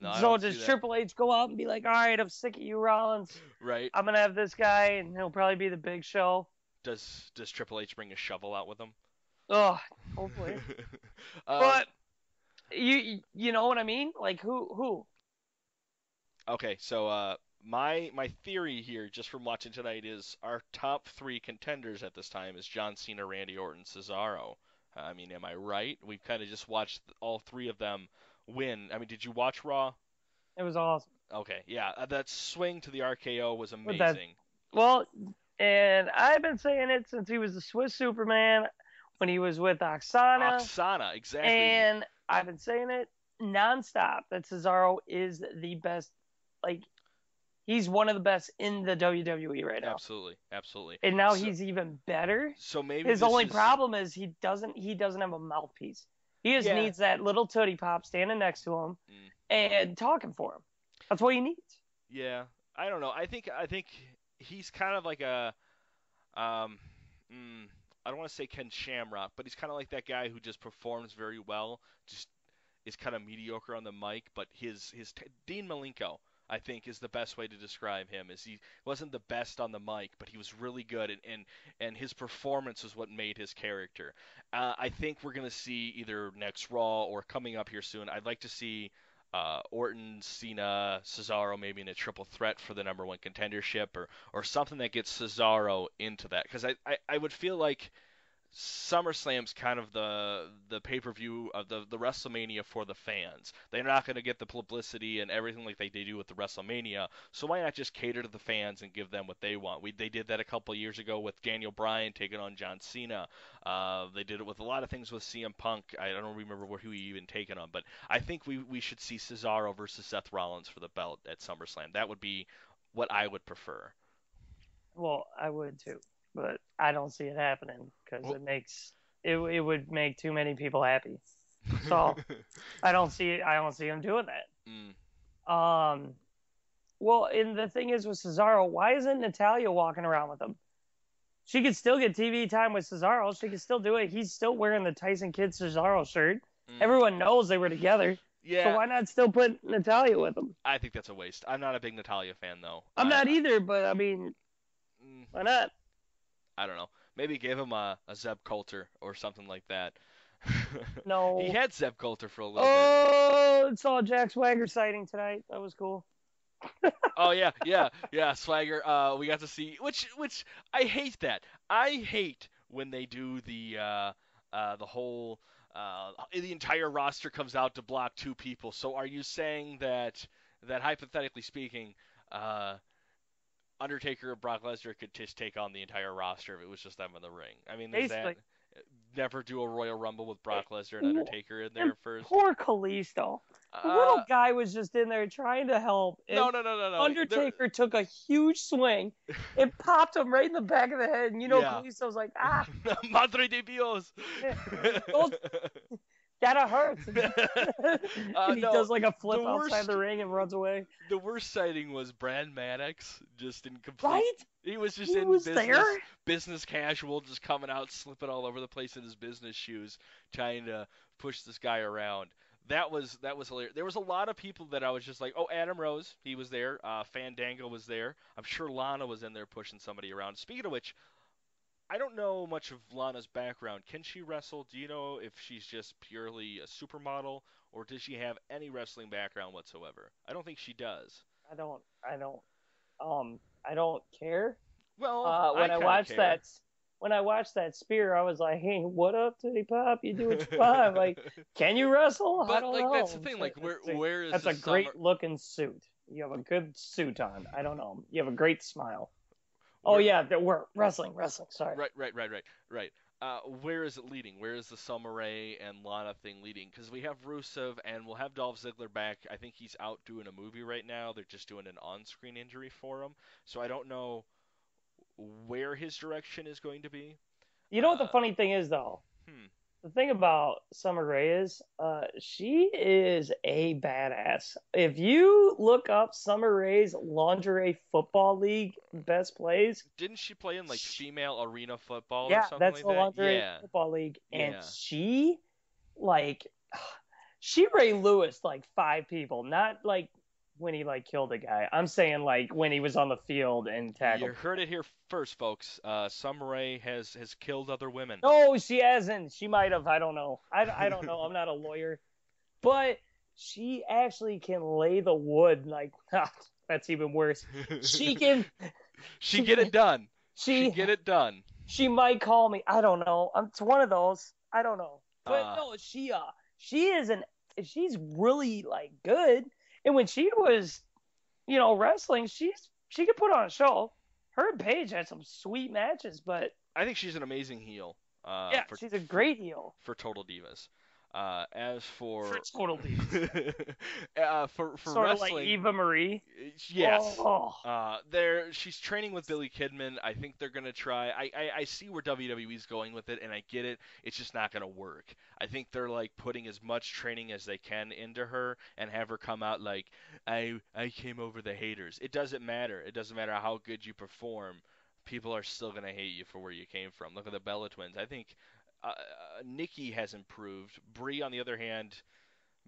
No, so does. Triple H go out and be like, all right, I'm sick of you, Rollins. Right. I'm gonna have this guy, and he'll probably be the Big Show. Does Does Triple H bring a shovel out with him? Oh, hopefully. But you you know what I mean? Like who who? Okay, so uh, my my theory here, just from watching tonight, is our top three contenders at this time is John Cena, Randy Orton, Cesaro. I mean, am I right? We've kind of just watched all three of them win. I mean, did you watch Raw? It was awesome. Okay, yeah, uh, that swing to the RKO was But that- amazing. Well, and I've been saying it since he was the Swiss Superman, when he was with Aksana, Aksana, exactly. and I've been saying it nonstop that Cesaro is the best. Like, he's one of the best in the WWE right now, absolutely, absolutely. and now So- he's even better. So maybe His only is- problem is he doesn't he doesn't have a mouthpiece. He just Yeah. needs that little tootie pop standing next to him Mm. and talking for him. That's what he needs. Yeah, I don't know. I think I think he's kind of like a, um, mm, I don't want to say Ken Shamrock, but he's kind of like that guy who just performs very well, just is kind of mediocre on the mic. But his his t- Dean Malenko, I think, is the best way to describe him. Is he wasn't the best on the mic, but he was really good, and and, and his performance was what made his character. Uh, I think we're gonna see either next Raw or coming up here soon. I'd like to see uh, Orton, Cena, Cesaro maybe in a triple threat for the number one contendership or, or something that gets Cesaro into that. Because I, I, I would feel like SummerSlam's kind of the the pay per view of the, the WrestleMania for the fans. They're not going to get the publicity and everything like they do with the WrestleMania. So why not just cater to the fans and give them what they want? We they did that a couple years ago with Daniel Bryan taking on John Cena. Uh, they did it with a lot of things with CM Punk. I don't remember who he even taken on, but I think we we should see Cesaro versus Seth Rollins for the belt at SummerSlam. That would be what I would prefer. Well, I would too, but I don't see it happening because Well- it makes it it would make too many people happy. So- I don't see I don't see him doing that. Mm. Um, well, and the thing is with Cesaro, why isn't Natalya walking around with him? She could still get TV time with Cesaro. She could still do it. He's still wearing the Tyson Kidd Cesaro shirt. Mm. Everyone knows they were together. yeah, So why not still put Natalya with him? I think that's a waste. I'm not a big Natalya fan though. I'm I- not either, but I mean, Mm, why not? I don't know. Maybe give him a, a Zeb Colter or something like that. No. he had Zeb Colter for a little bit. Oh, saw a Jack Swagger sighting tonight. That was cool. Oh yeah, yeah, yeah. Swagger. Uh, we got to see which which I hate that. I hate when they do the uh, uh, the whole uh, the entire roster comes out to block two people. So are you saying that that hypothetically speaking, uh, Undertaker or Brock Lesnar could just take on the entire roster if it was just them in the ring? I mean, is that never do a Royal Rumble with Brock Lesnar and Undertaker in there first? Poor Kalisto. The Uh, little guy was just in there trying to help. and no, no, no, no, no. Undertaker took a huge swing. It popped him right in the back of the head, and you know Yeah. Kalisto's like, ah, Madre de Dios. That hurts. Uh, and he no, does like a flip the outside the ring and runs away. the worst sighting was Brad Maddox, just in complete. Right? He was just He in was business, there. business casual, just coming out, slipping all over the place in his business shoes, trying to push this guy around. That was that was hilarious. There was a lot of people that I was just like, oh, Adam Rose, he was there. Uh, Fandango was there. I'm sure Lana was in there pushing somebody around. Speaking of which, I don't know much of Lana's background. Can she wrestle? Do you know if she's just purely a supermodel or does she have any wrestling background whatsoever? I don't think she does. I don't. I don't. Um. I don't care. Well, Uh, when I, kinda watched care. that, when I watched that spear, I was like, "Hey, what up, Titty Pop? You do what you want. Like, can you wrestle? I but don't like know." that's the thing. Like, where that's where is That's a great looking suit. You have a good suit on. I don't know. You have a great smile. Oh where- yeah, we're wrestling, wrestling. Sorry. Right, right, right, right, right. Uh, where is it leading? Where is the Summer Rae and Lana thing leading? Because we have Rusev and we'll have Dolph Ziggler back. I think he's out doing a movie right now. They're just doing an on-screen injury for him, so I don't know where his direction is going to be. You know what the Uh, funny thing is though? Hmm. The thing about Summer Rae is, uh, she is a badass. If you look up Summer Rae's lingerie football league best plays, Didn't she play in like Sh- female arena football or yeah, something that's like the that? lingerie yeah. football league, and Yeah. she, like, she Ray Lewis like five people, not like when he like killed a guy. I'm saying like when he was on the field and tackled. You heard it here first, folks. Uh, Summer Rae has has killed other women. No, she hasn't. She might have. I don't know. I, I don't know. I'm not a lawyer. but she actually can lay the wood. Like that's even worse. She can. she get it done. She She get it done. she might call me. I don't know. I'm, it's one of those. I don't know. But Uh. no, she uh she is an she's really like good. And when she was, you know, wrestling, she's she could put on a show. Her and Paige had some sweet matches, but I think she's an amazing heel. Uh, yeah, for, she's a great heel for Total Divas. Uh, as for for total uh, for for Sort of like Eva Marie. yes. Oh, Uh, they're she's training with Billy Kidman. I think they're gonna try. I, I I see where WWE's going with it, and I get it. It's just not gonna work. I think they're like putting as much training as they can into her, and have her come out like I I came over the haters. It doesn't matter. It doesn't matter how good you perform. People are still gonna hate you for where you came from. Look at the Bella Twins. I think uh, uh, Nikki has improved. Brie, on the other hand,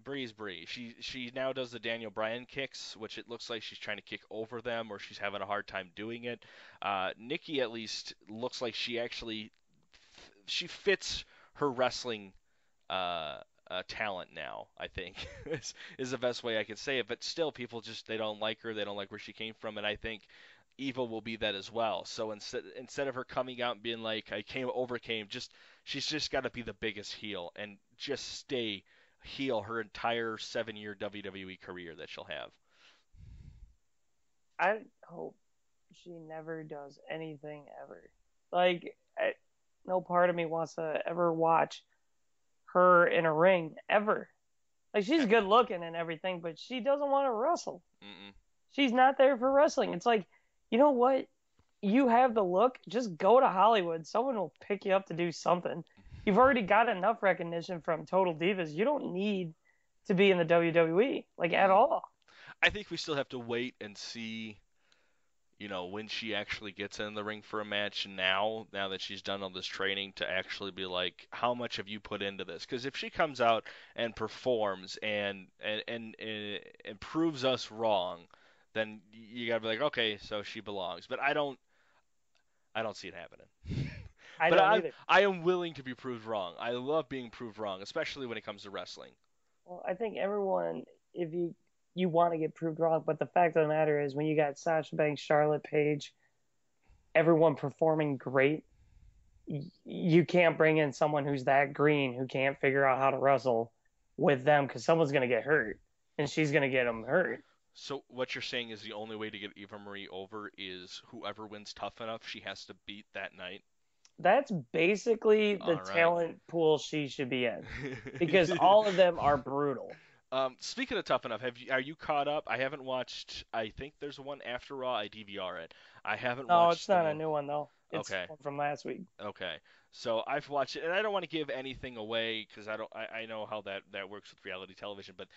Brie's Brie. She she now does the Daniel Bryan kicks, which it looks like she's trying to kick over them, or she's having a hard time doing it. Uh, Nikki at least looks like she actually she fits her wrestling uh, uh, talent now. I think is is the best way I can say it. But still, people just they don't like her. They don't like where she came from, and I think. Eva will be that as well. So instead instead of her coming out and being like I came overcame, just she's just got to be the biggest heel and just stay heel her entire seven year WWE career that she'll have. I hope she never does anything ever. Like, I, no part of me wants to ever watch her in a ring ever. Like, she's good looking and everything, but she doesn't want to wrestle. Mm-mm. She's not there for wrestling. It's like, you know what? You have the look. Just go to Hollywood. Someone will pick you up to do something. You've already got enough recognition from Total Divas. You don't need to be in the WWE, like, at mm-hmm. all. I think we still have to wait and see, you know, when she actually gets in the ring for a match now, now that she's done all this training, to actually be like, how much have you put into this? Because if she comes out and performs and, and, and, and, and proves us wrong, then you gotta be like, okay, so she belongs. But I don't, I don't see it happening. I but don't I, either. I am willing to be proved wrong. I love being proved wrong, especially when it comes to wrestling. Well, I think everyone, if you you want to get proved wrong, but the fact of the matter is, when you got Sasha Banks, Charlotte Paige, everyone performing great, y- you can't bring in someone who's that green who can't figure out how to wrestle with them because someone's gonna get hurt, and she's gonna get them hurt. So what you're saying is the only way to get Eva Marie over is whoever wins tough enough, she has to beat that night. That's basically the right. talent pool she should be in because all of them are brutal. Um, speaking of tough enough, have you are you caught up? I haven't watched. I think there's one after Raw. I DVR it. I haven't watched. No, watched. it's not a new one though. It's Okay. from last week. Okay, so I've watched it, and I don't want to give anything away because I don't. I, I know how that that works with reality television, but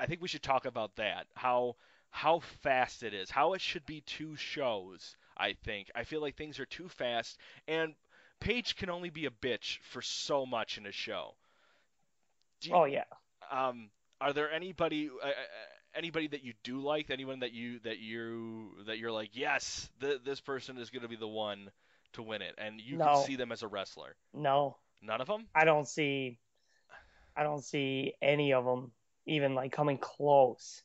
I think we should talk about that. How how fast it is. How it should be two shows. I think. I feel like things are too fast, and Paige can only be a bitch for so much in a show. You- Oh yeah. um, are there anybody uh, uh, anybody that you do like? Anyone that you that you that you're like, yes, th- this person is going to be the one to win it, and you No. can see them as a wrestler. No, None of them. I don't see I don't see any of them even like coming close.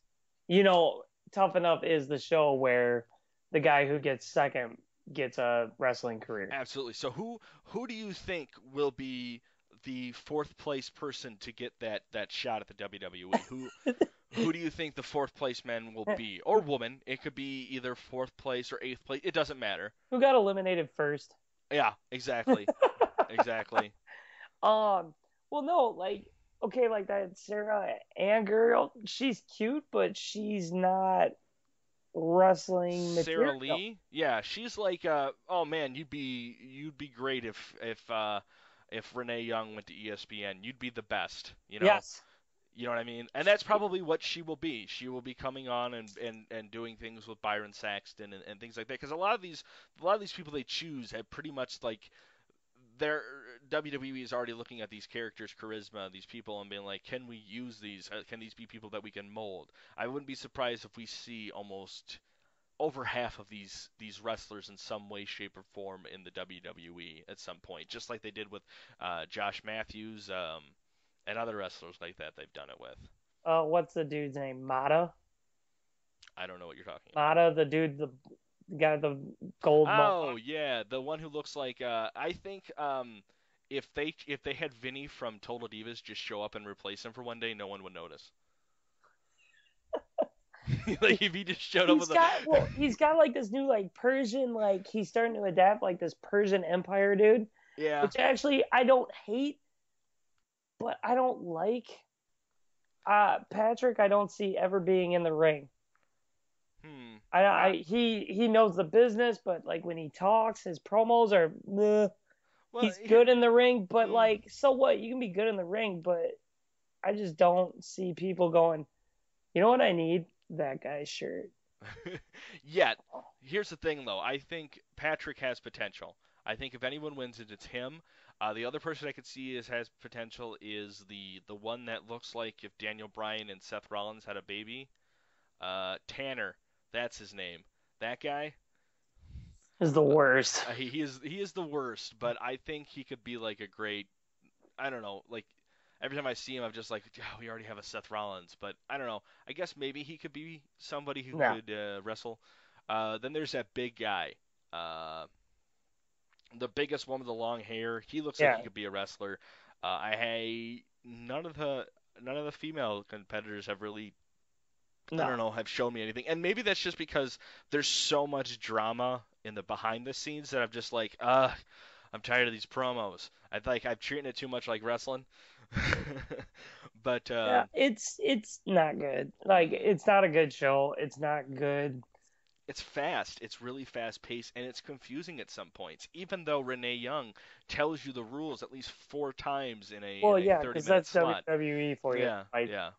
You know, Tough Enough is the show where the guy who gets second gets a wrestling career. Absolutely. So who who do you think will be the fourth place person to get that that shot at the WWE? Who who do you think the fourth place man will be, or woman? It could be either fourth place or eighth place. It doesn't matter. Who got eliminated first? Yeah, exactly, exactly. Um, well, no, like okay, like that Sara Ann girl, she's cute, but she's not wrestling Sara material. Lee, yeah, she's like, uh, oh man, you'd be you'd be great if if uh, if Renee Young went to ESPN. You'd be the best, you know. Yes. You know what I mean? And that's probably what she will be. She will be coming on and and, and doing things with Byron Saxton and, and things like that. Because a lot of these a lot of these people they choose have pretty much like their WWE is already looking at these characters' charisma, these people, and being like, can we use these? Uh, Can these be people that we can mold? I wouldn't be surprised if we see almost over half of these these wrestlers in some way, shape, or form in the WWE at some point, just like they did with uh, Josh Matthews. Um, and other wrestlers like that they've done it with. Uh, what's the dude's name? Mada. I don't know what you're talking about. Mada, the dude, the guy with the gold. Oh yeah, the one who looks like uh, I think um, if they if they had Vinny from Total Divas just show up and replace him for one day, no one would notice. like if he just showed up He's with got a well, he's got like this new like Persian like he's starting to adapt like this Persian Empire dude, yeah which actually I don't hate, but I don't like. Uh, Patrick, I don't see ever being in the ring. Hmm. I, I he he knows the business, but like when he talks, his promos are. meh. Well, he's he- good in the ring, but Mm. like, so what? You can be good in the ring, but I just don't see people going. You know what I need? That guy's shirt. Yet, here's the thing though. I think Patrick has potential. I think if anyone wins it, it's him. Uh, the other person I could see is has potential is the the one that looks like if Daniel Bryan and Seth Rollins had a baby. Uh, Tanner, that's his name. That guy, Is the worst. uh, he, he is he is the worst. But I think he could be like a great. I don't know, like. Every time I see him, I'm just like, oh, we already have a Seth Rollins, but I don't know. I guess maybe he could be somebody who Yeah. could uh, wrestle. Uh, then there's that big guy, uh, the biggest one with the long hair. He looks like he could be a wrestler. Uh, I none of the none of the female competitors have really I don't know have shown me anything, and maybe that's just because there's so much drama in the behind the scenes that I'm just like, uh, I'm tired of these promos. I like I'm treating it too much like wrestling. but uh, Yeah, it's it's not good. Like it's not a good show. It's not good. it's fast. It's really fast paced, and it's confusing at some points. Even though Renee Young tells you the rules at least four times in a, Well, in a yeah, 30 because that's slot. WWE for you. Yeah, Like, yeah.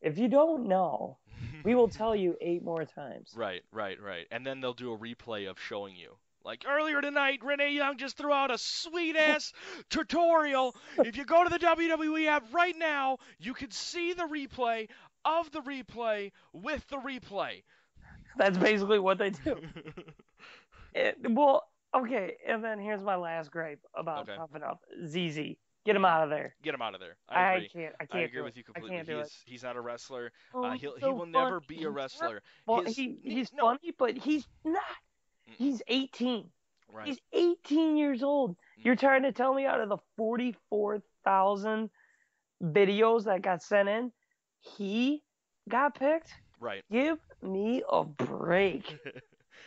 If you don't know, we will tell you eight more times. Right, right, right. And then they'll do a replay of showing you. Like earlier tonight, Renee Young just threw out a sweet ass tutorial. If you go to the WWE app right now, you can see the replay of the replay with the replay. That's basically what they do. It, well, okay, and then here's my last gripe about Okay. Tough Enough. ZZ, get him out of there. Get him out of there. I I, can't. I I can't agree do with it. you I completely. can't do it. He's he's not a wrestler. Oh, Uh, he'll he so will never be a wrestler. Well, His- he he's no, funny, but he's not. He's 18. Right. He's 18 years old. Mm. You're trying to tell me out of the 44,000 videos that got sent in, he got picked? Right. Give me a break.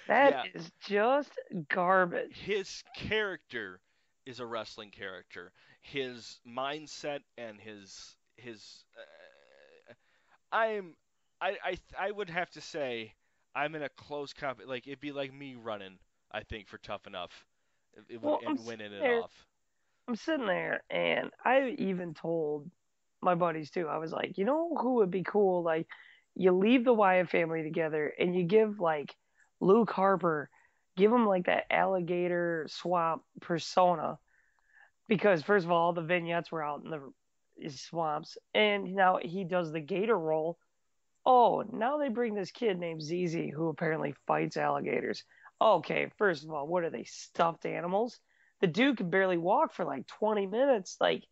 That is Yeah. just garbage. his character is a wrestling character. His mindset and his his uh, I'm I I I would have to say I'm in a close comp like it'd be like me running I think for tough enough it, it, Well, and I'm winning it there- off. I'm sitting there and I even told my buddies too. I was like, you know who would be cool? Like, you leave the Wyatt family together and you give like Luke Harper, give him like that alligator swamp persona. Because first of all, the vignettes were out in the swamps, and now he does the gator role. Oh, now they bring this kid named ZZ who apparently fights alligators. Okay, first of all, what are they stuffed animals? the dude can barely walk for like 20 minutes like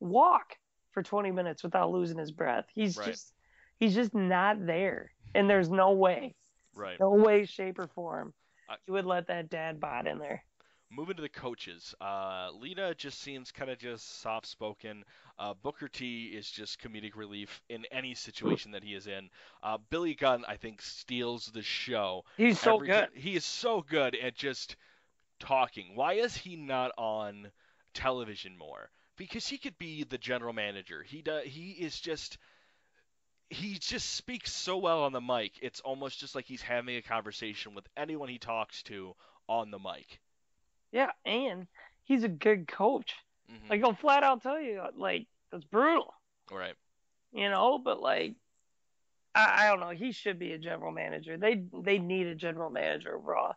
walk for 20 minutes without losing his breath he's Right. just he's just not there and there's no way Right. no way shape or form I- you would let that dad bod in there Moving to the coaches, uh, Lita just seems kind of just soft spoken. Uh, Booker T is just comedic relief in any situation that he is in. Uh, Billy Gunn, I think, steals the show. he's so Every good ti- he is so good at just talking. Why is he not on television more? Because he could be the general manager. He does. He is just. He just speaks so well on the mic. It's almost just like he's having a conversation with anyone he talks to on the mic. Yeah and he's a good coach. Mhm. like i'll flat out tell you like that's brutal. Right. you know but like I, I don't know. He should be a general manager. They they need a general manager raw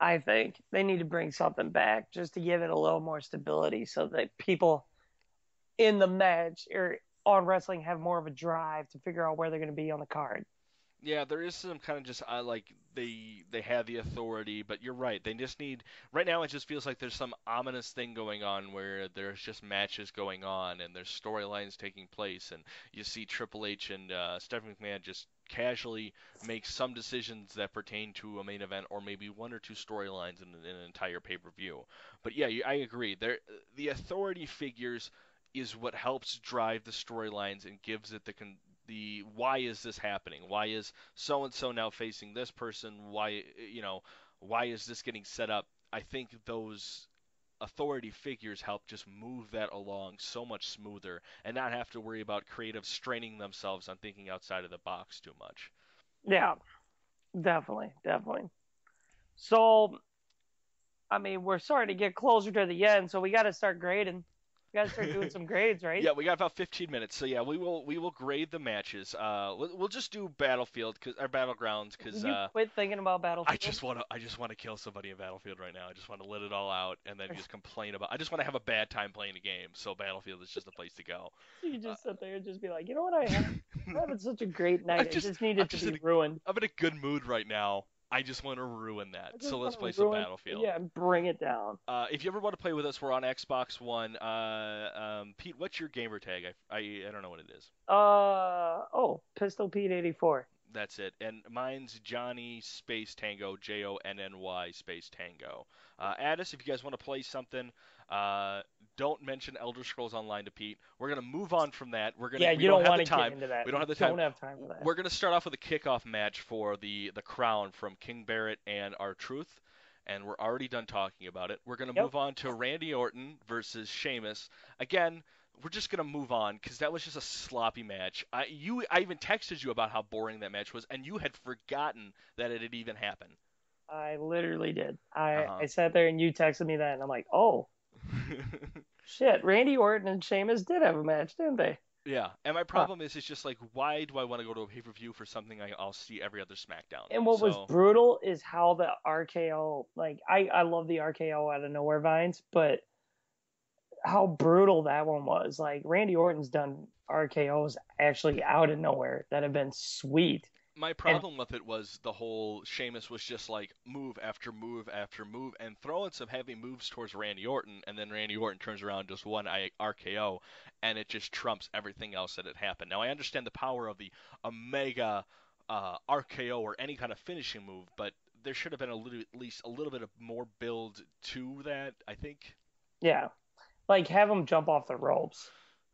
i think. They need to bring something back just to give it a little more stability so that people in the match or on wrestling have more of a drive to figure out where they're going to be on the card Yeah, there is some kind of just uh, like they they have the authority, but you're right. They just need right now. It just feels like there's some ominous thing going on where there's just matches going on and there's storylines taking place, and you see Triple H and uh, Stephanie McMahon just casually make some decisions that pertain to a main event or maybe one or two storylines in, in an entire pay-per-view. But yeah, I agree. There, the authority figures is what helps drive the storylines and gives it the con- the why is this happening? Why is so and so now facing this person? Why you know why is this getting set up? I think those authority figures help just move that along so much smoother and not have to worry about creatives straining themselves on thinking outside of the box too much. Yeah, definitely, definitely. So, I mean, we're starting to get closer to the end, so we got to start grading. We got to start doing some grades, right? Yeah, we got about 15 minutes, so yeah, we will we will grade the matches. Uh, we'll, we'll just do Battlefield cause, or Battlegrounds because uh, quit thinking about Battlefield. I just want to I just want to kill somebody in Battlefield right now. I just want to let it all out and then just complain about. I just want to have a bad time playing a game. So Battlefield is just the place to go. You just sit there and just be like, you know what? I have, I'm having such a great night. I just- just, needed I'm to just be a- ruined. I'm in a good mood right now. I just want to ruin that. So let's play some ruin- Battlefield. Yeah, bring it down. Uh, if you ever want to play with us, we're on Xbox One. Uh, um, Pete, what's your gamer tag? I, I I don't know what it is. Uh oh, Pistol Pete 84. That's it. And mine's Johnny Space Tango, J O N N Y Space Tango. Uh, add us if you guys want to play something. Uh, don't mention Elder Scrolls Online to Pete. We're gonna move on from that. We're gonna. Yeah, we you don't, don't, have want the to time. get into that. We don't have the time. Don't have time for that. We're gonna start off with a kickoff match for the the crown from King Barrett and R-Truth, and we're already done talking about it. We're gonna Yep. move on to Randy Orton versus Sheamus. Again, we're just gonna move on because that was just a sloppy match. I you I even texted you about how boring that match was, and you had forgotten that it had even happened. I literally did. I Uh-huh. I sat there and you texted me that, and I'm like, oh shit, Randy Orton and Sheamus did have a match, didn't they? yeah, and my problem is, it's just like, why do I want to go to a pay per view for something I, I'll see every other SmackDown? And what was brutal is how the RKO, like I I love the RKO out of nowhere vines, but how brutal that one was. Like Randy Orton's done RKO's actually out of nowhere that have been sweet. My problem with it was the whole Sheamus was just like move after move after move and throwing some heavy moves towards Randy Orton, and then Randy Orton turns around just one RKO, and it just trumps everything else that had happened. Now I understand the power of the Omega uh, RKO or any kind of finishing move, but there should have been a little, at least a little bit of more build to that. I think. Yeah. Like have him jump off the ropes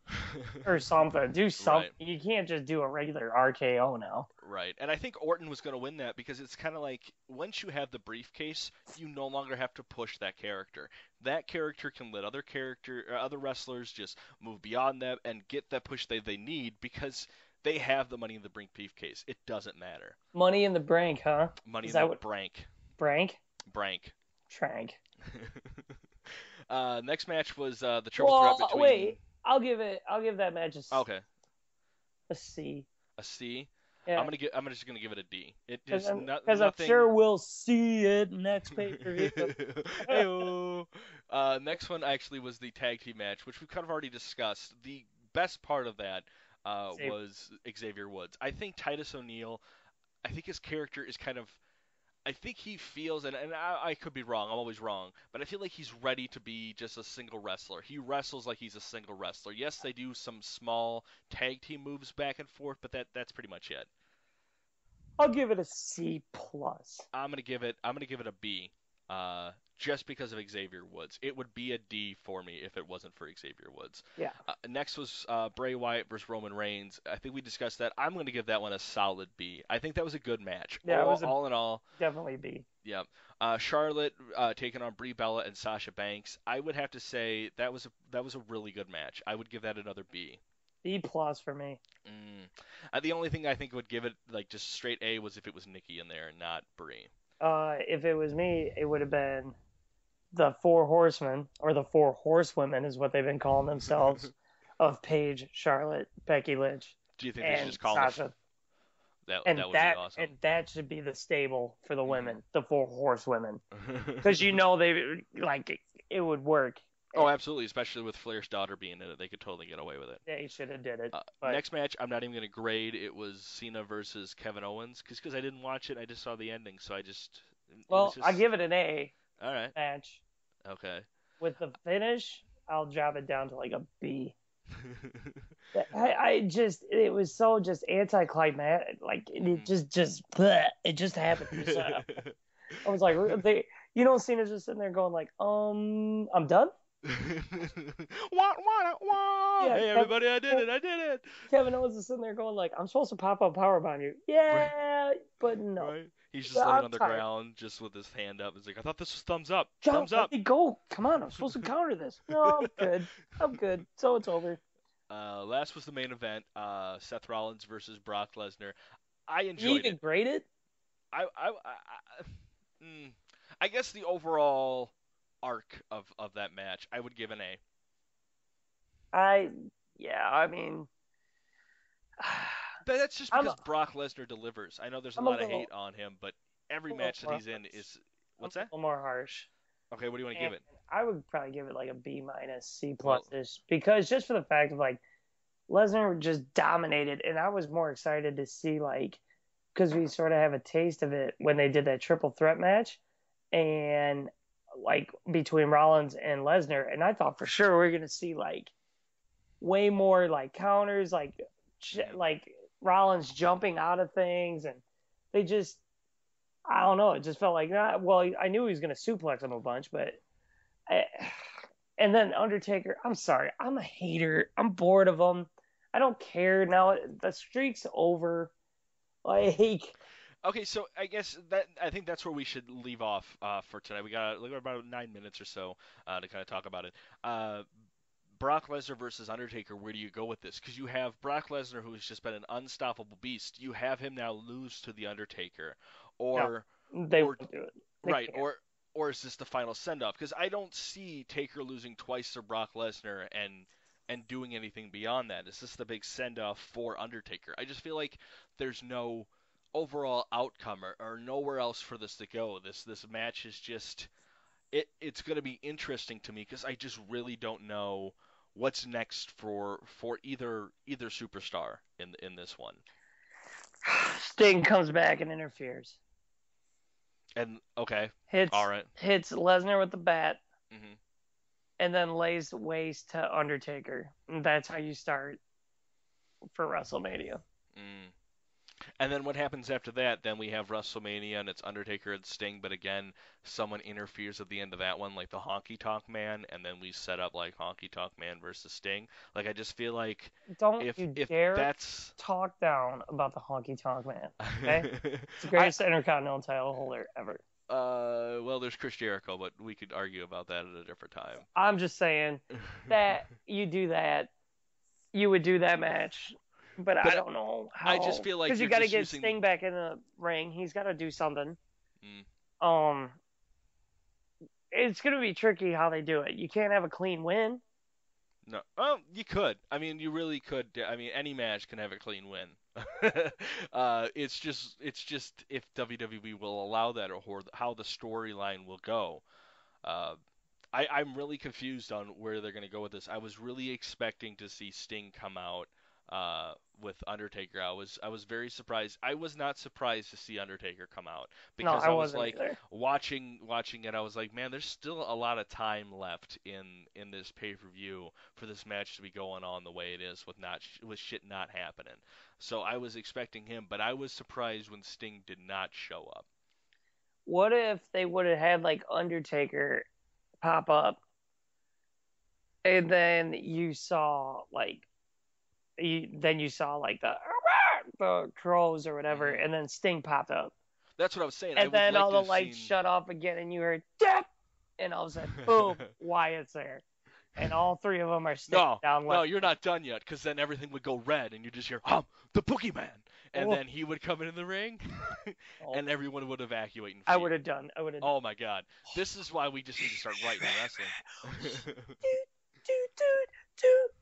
or something. Do something. Right. You can't just do a regular RKO now. Right, and I think Orton was going to win that because it's kind of like once you have the briefcase, you no longer have to push that character. That character can let other character, or other wrestlers just move beyond them and get that push they they need because they have the money in the brink briefcase. It doesn't matter. Money in the brink, huh? Money Is in that the what- brank, Brank? brank. Trank. uh, next match was uh, the triple Well, threat between. wait. I'll give it. I'll give that match a, Okay, a C. a C. Yeah. am gonna give. I'm just gonna give it a D. It Because just I'm, not, 'cause I'm sure we'll see it next pay per view. Uh, next one actually was the tag team match, which we've kind of already discussed. The best part of that uh, was Xavier Woods. I think Titus O'Neil, I think his character is kind of. I think he feels, and, and I, I could be wrong, I'm always wrong, but I feel like he's ready to be just a single wrestler. He wrestles like he's a single wrestler. Yes, they do some small tag team moves back and forth, but that that's pretty much it. I'll give it a C plus. I'm gonna give it. I'm gonna give it a B, uh, just because of Xavier Woods. It would be a D for me if it wasn't for Xavier Woods. Yeah. Uh, next was uh, Bray Wyatt versus Roman Reigns. I think we discussed that. I'm gonna give that one a solid B. I think that was a good match. Yeah, it all, was a- all in all, Definitely B. yeah. Uh, Charlotte uh, taking on Brie Bella and Sasha Banks. I would have to say that was a that was a really good match. I would give that another B. B plus for me. Mm. Uh, the only thing I think would give it like just straight A was if it was Nikki in there and not Brie. Uh, if it was me, it would have been the four horsemen or the four horsewomen is what they've been calling themselves of Paige, Charlotte, Becky Lynch, Do you think they should and just call them Sasha. that? and that would that be awesome. and that should be the stable for the women, the four horsewomen, because you know they like it would work. Oh, absolutely, especially with Flair's daughter being in it, they could totally get away with it. They should have did it. Uh, but next match, I'm not even going to grade. It was Cena versus Kevin Owens, because I didn't watch it. I just saw the ending, so I just. well, just- I give it an A All right. match. Okay. With the finish, I'll drop it down to like a B. I, I just it was so just anticlimactic. Like it, Mhm. just just bleh, it just happened. I was like, they, you know, Cena's just sitting there going like, um, I'm done. wah, wah, wah. Yeah, hey, Kev- everybody, I did it. I did it. Kevin Owens is sitting there going like, I'm supposed to pop up power bomb you. Yeah, but no. Right? He's just laying on the tired. ground, just with his hand up. He's like, I thought this was thumbs up. John, thumbs up. go. Come on, I'm supposed to counter this. No, I'm good. I'm good. So it's over. Uh, last was the main event. Uh, Seth Rollins versus Brock Lesnar. I You enjoyed even it. grade it? I, I, I, I, mm, I guess the overall arc of, of that match, I would give an A. I, yeah, I mean, But that's just because a- Brock Lesnar delivers. I know there's a I'm a lot of hate on him, but every match that he's in is. What's that? a little more harsh. Okay, what do you want to give it? I would probably give it like a B minus, C plus ish, because just for the fact of like Lesnar just dominated, and I was more excited to see like because we sort of have a taste of it when they did that triple threat match, and like between Rollins and Lesnar, and I thought for sure we are gonna see like way more like counters, like j- mm-hmm. like Rollins jumping out of things, and they just I don't know. It just felt like not. Well, I knew he was to suplex him a bunch, but. I, and then Undertaker. I'm sorry. I'm a hater. I'm bored of him. I don't care now. The streak's over. Like, Okay, so I guess that I think that's where we should leave off uh, for tonight. We got like about nine minutes or so uh, to kind of talk about it. Uh, Brock Lesnar versus Undertaker. Where do you go with this? Because you have Brock Lesnar, who's just been an unstoppable beast. You have him now lose to the Undertaker, or they Or- do it. They right, can't. or or is this the final send off? Because I don't see Taker losing twice to Brock Lesnar and and doing anything beyond that. Is this the big send off for Undertaker? I just feel like there's no overall outcome or, or nowhere else for this to go. This this match is just it it's going to be interesting to me because I just really don't know what's next for for either either superstar in in this one. Sting comes back and interferes. And okay, Hits all right. hits Lesnar with the bat, hmm and then lays waste to Undertaker. And that's how you start for WrestleMania. Mm. And then what happens after that? Then we have WrestleMania and it's Undertaker and Sting, but again, someone interferes at the end of that one, like the Honky Tonk Man, and then we set up like Honky Tonk Man versus Sting. Like I just feel like Don't if you if dare that's talk down about the Honky Tonk Man. Okay. It's the greatest Intercontinental title holder ever. uh, well, there's Chris Jericho, but we could argue about that at a different time. I'm just saying that you do that, you would do that match, but, But I don't know how. I just feel like because you got to get using- Sting back in the ring. He's got to do something. Mm. Um, it's gonna be tricky how they do it. You can't have a clean win. No, oh, you could. I mean, you really could. I mean, any match can have a clean win. uh, it's just, it's just if WWE will allow that, or, or how the storyline will go. Uh, I, I'm really confused on where they're going to go with this. I was really expecting to see Sting come out uh, with Undertaker. I was, I was very surprised. I was not surprised to see Undertaker come out No, because I, was like, either. watching watching it, I was like, man, there's still a lot of time left in in this pay per view for this match to be going on the way it is with not with shit not happening. So I was expecting him, but I was surprised when Sting did not show up. What if they would have had like Undertaker pop up, and then you saw like, you, then you saw like the the crows or whatever, Mhm. and then Sting popped up, That's what I was saying. And would then like all the lights seen- shut off again, and you heard "Death," and all of a sudden, boom, Wyatt's there, and all three of them are standing No, down. no, left. you're not done yet, because then everything would go red, and you just hear, "Hum, the Boogeyman," and Oh. then he would come into the ring, Oh, and everyone would evacuate. I would have done. I would have. Oh my God, this is why we just need to start writing wrestling.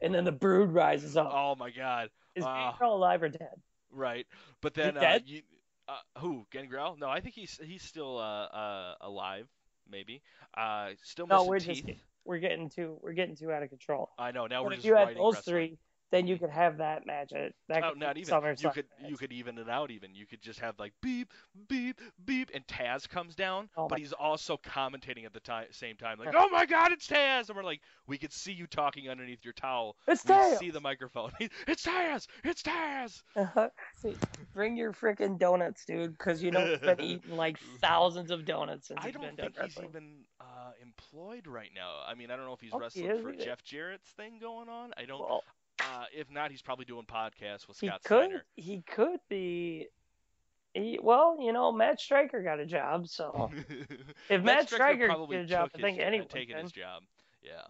And then the brood rises up. oh my God. Is ah. Gangrel alive or dead? Right, but then uh, dead? you, uh, who Gangrel? No, I think he's he's still uh, uh alive, maybe. Uh, still No, we're teeth. just we're getting too we're getting too out of control. I know. Now But we're if just you had writing those wrestling. three, then you could have that match at that Oh, not even. You could you could even it out. Even you could just have like beep beep beep, and Taz comes down, Oh but he's also commentating at the time same time, like, "Oh my God, it's Taz!" And we're like, we could see you talking underneath your towel. It's We Taz. see the microphone. it's Taz! It's Taz! See, Bring your freaking donuts, dude, because you know you've been eating like thousands of donuts since I don't been think he's wrestling. even uh, employed right now. I mean, I don't know if he's Oh, wrestling is for either. Jeff Jarrett's thing going on. I don't. Well, Uh, if not, he's probably doing podcasts with Scott he Scott could Steiner. he could be. He, well, you know, Matt Striker got a job, so if Matt Striker probably get a job, I think his, anyone taken can. his job. Yeah, yeah.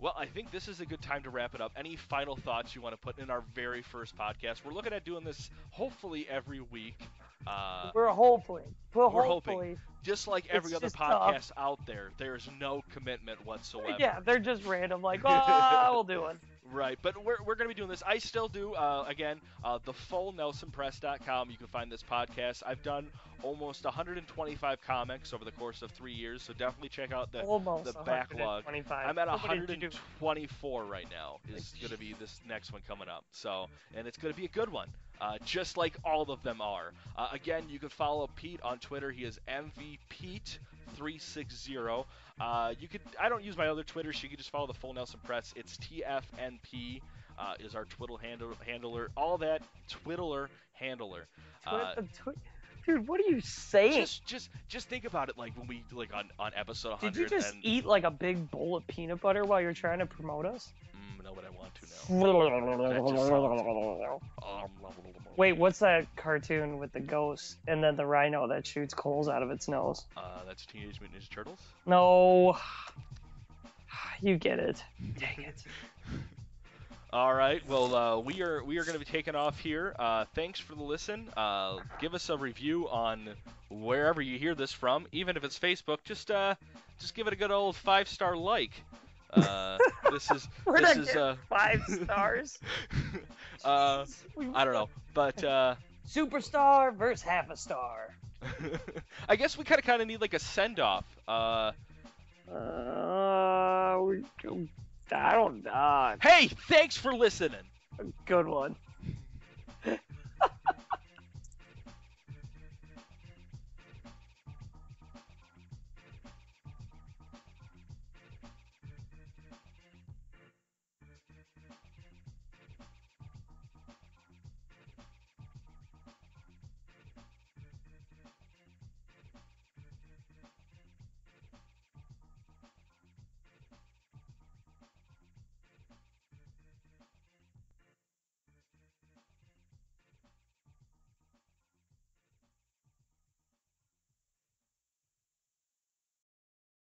Well, I think this is a good time to wrap it up. Any final thoughts you want to put in our very first podcast? We're looking at doing this hopefully every week. Uh, We're hopefully, We're hoping. just like every It's other just tough. podcast out there, there's no commitment whatsoever. yeah, they're just random, like, oh, we'll do it. Right, but we're, we're going to be doing this. I still do, uh, again, uh, the full NelsonPress.com. You can find this podcast. I've done almost 125 comics over the course of three years, so definitely check out the. Almost the backlog. I'm at What did you do? 124 right now. Is going to be this next one coming up. So, and it's going to be a good one, uh, just like all of them are. Uh, again, you can follow Pete on Twitter. He is MVPete360. Uh, you could. I don't use my other Twitter, so you can just follow the full Nelson Press. It's TFNP. Uh, is our twiddle handle, handler all that twiddler handler uh, Twi- Dude, what are you saying? just just just think about it like when we like on on episode 100 Did you just and eat like a big bowl of peanut butter while you're trying to promote us? Know what I want to know Wait, what's that cartoon with the ghost and then the rhino that shoots coals out of its nose? Uh, that's Teenage Mutant Ninja Turtles. No. You get it. Dang it. All right. Well, uh, we are we are going to be taking off here. Uh, thanks for the listen. Uh, give us a review on wherever you hear this from, even if it's Facebook. Just uh, just give it a good old five star like. Uh, this is We're this is uh, five stars. uh, I don't know, but uh, Superstar versus half a star. I guess we kind of kind of need like a send off. Uh, Uh, we, I don't. Uh, hey, thanks for listening. good one.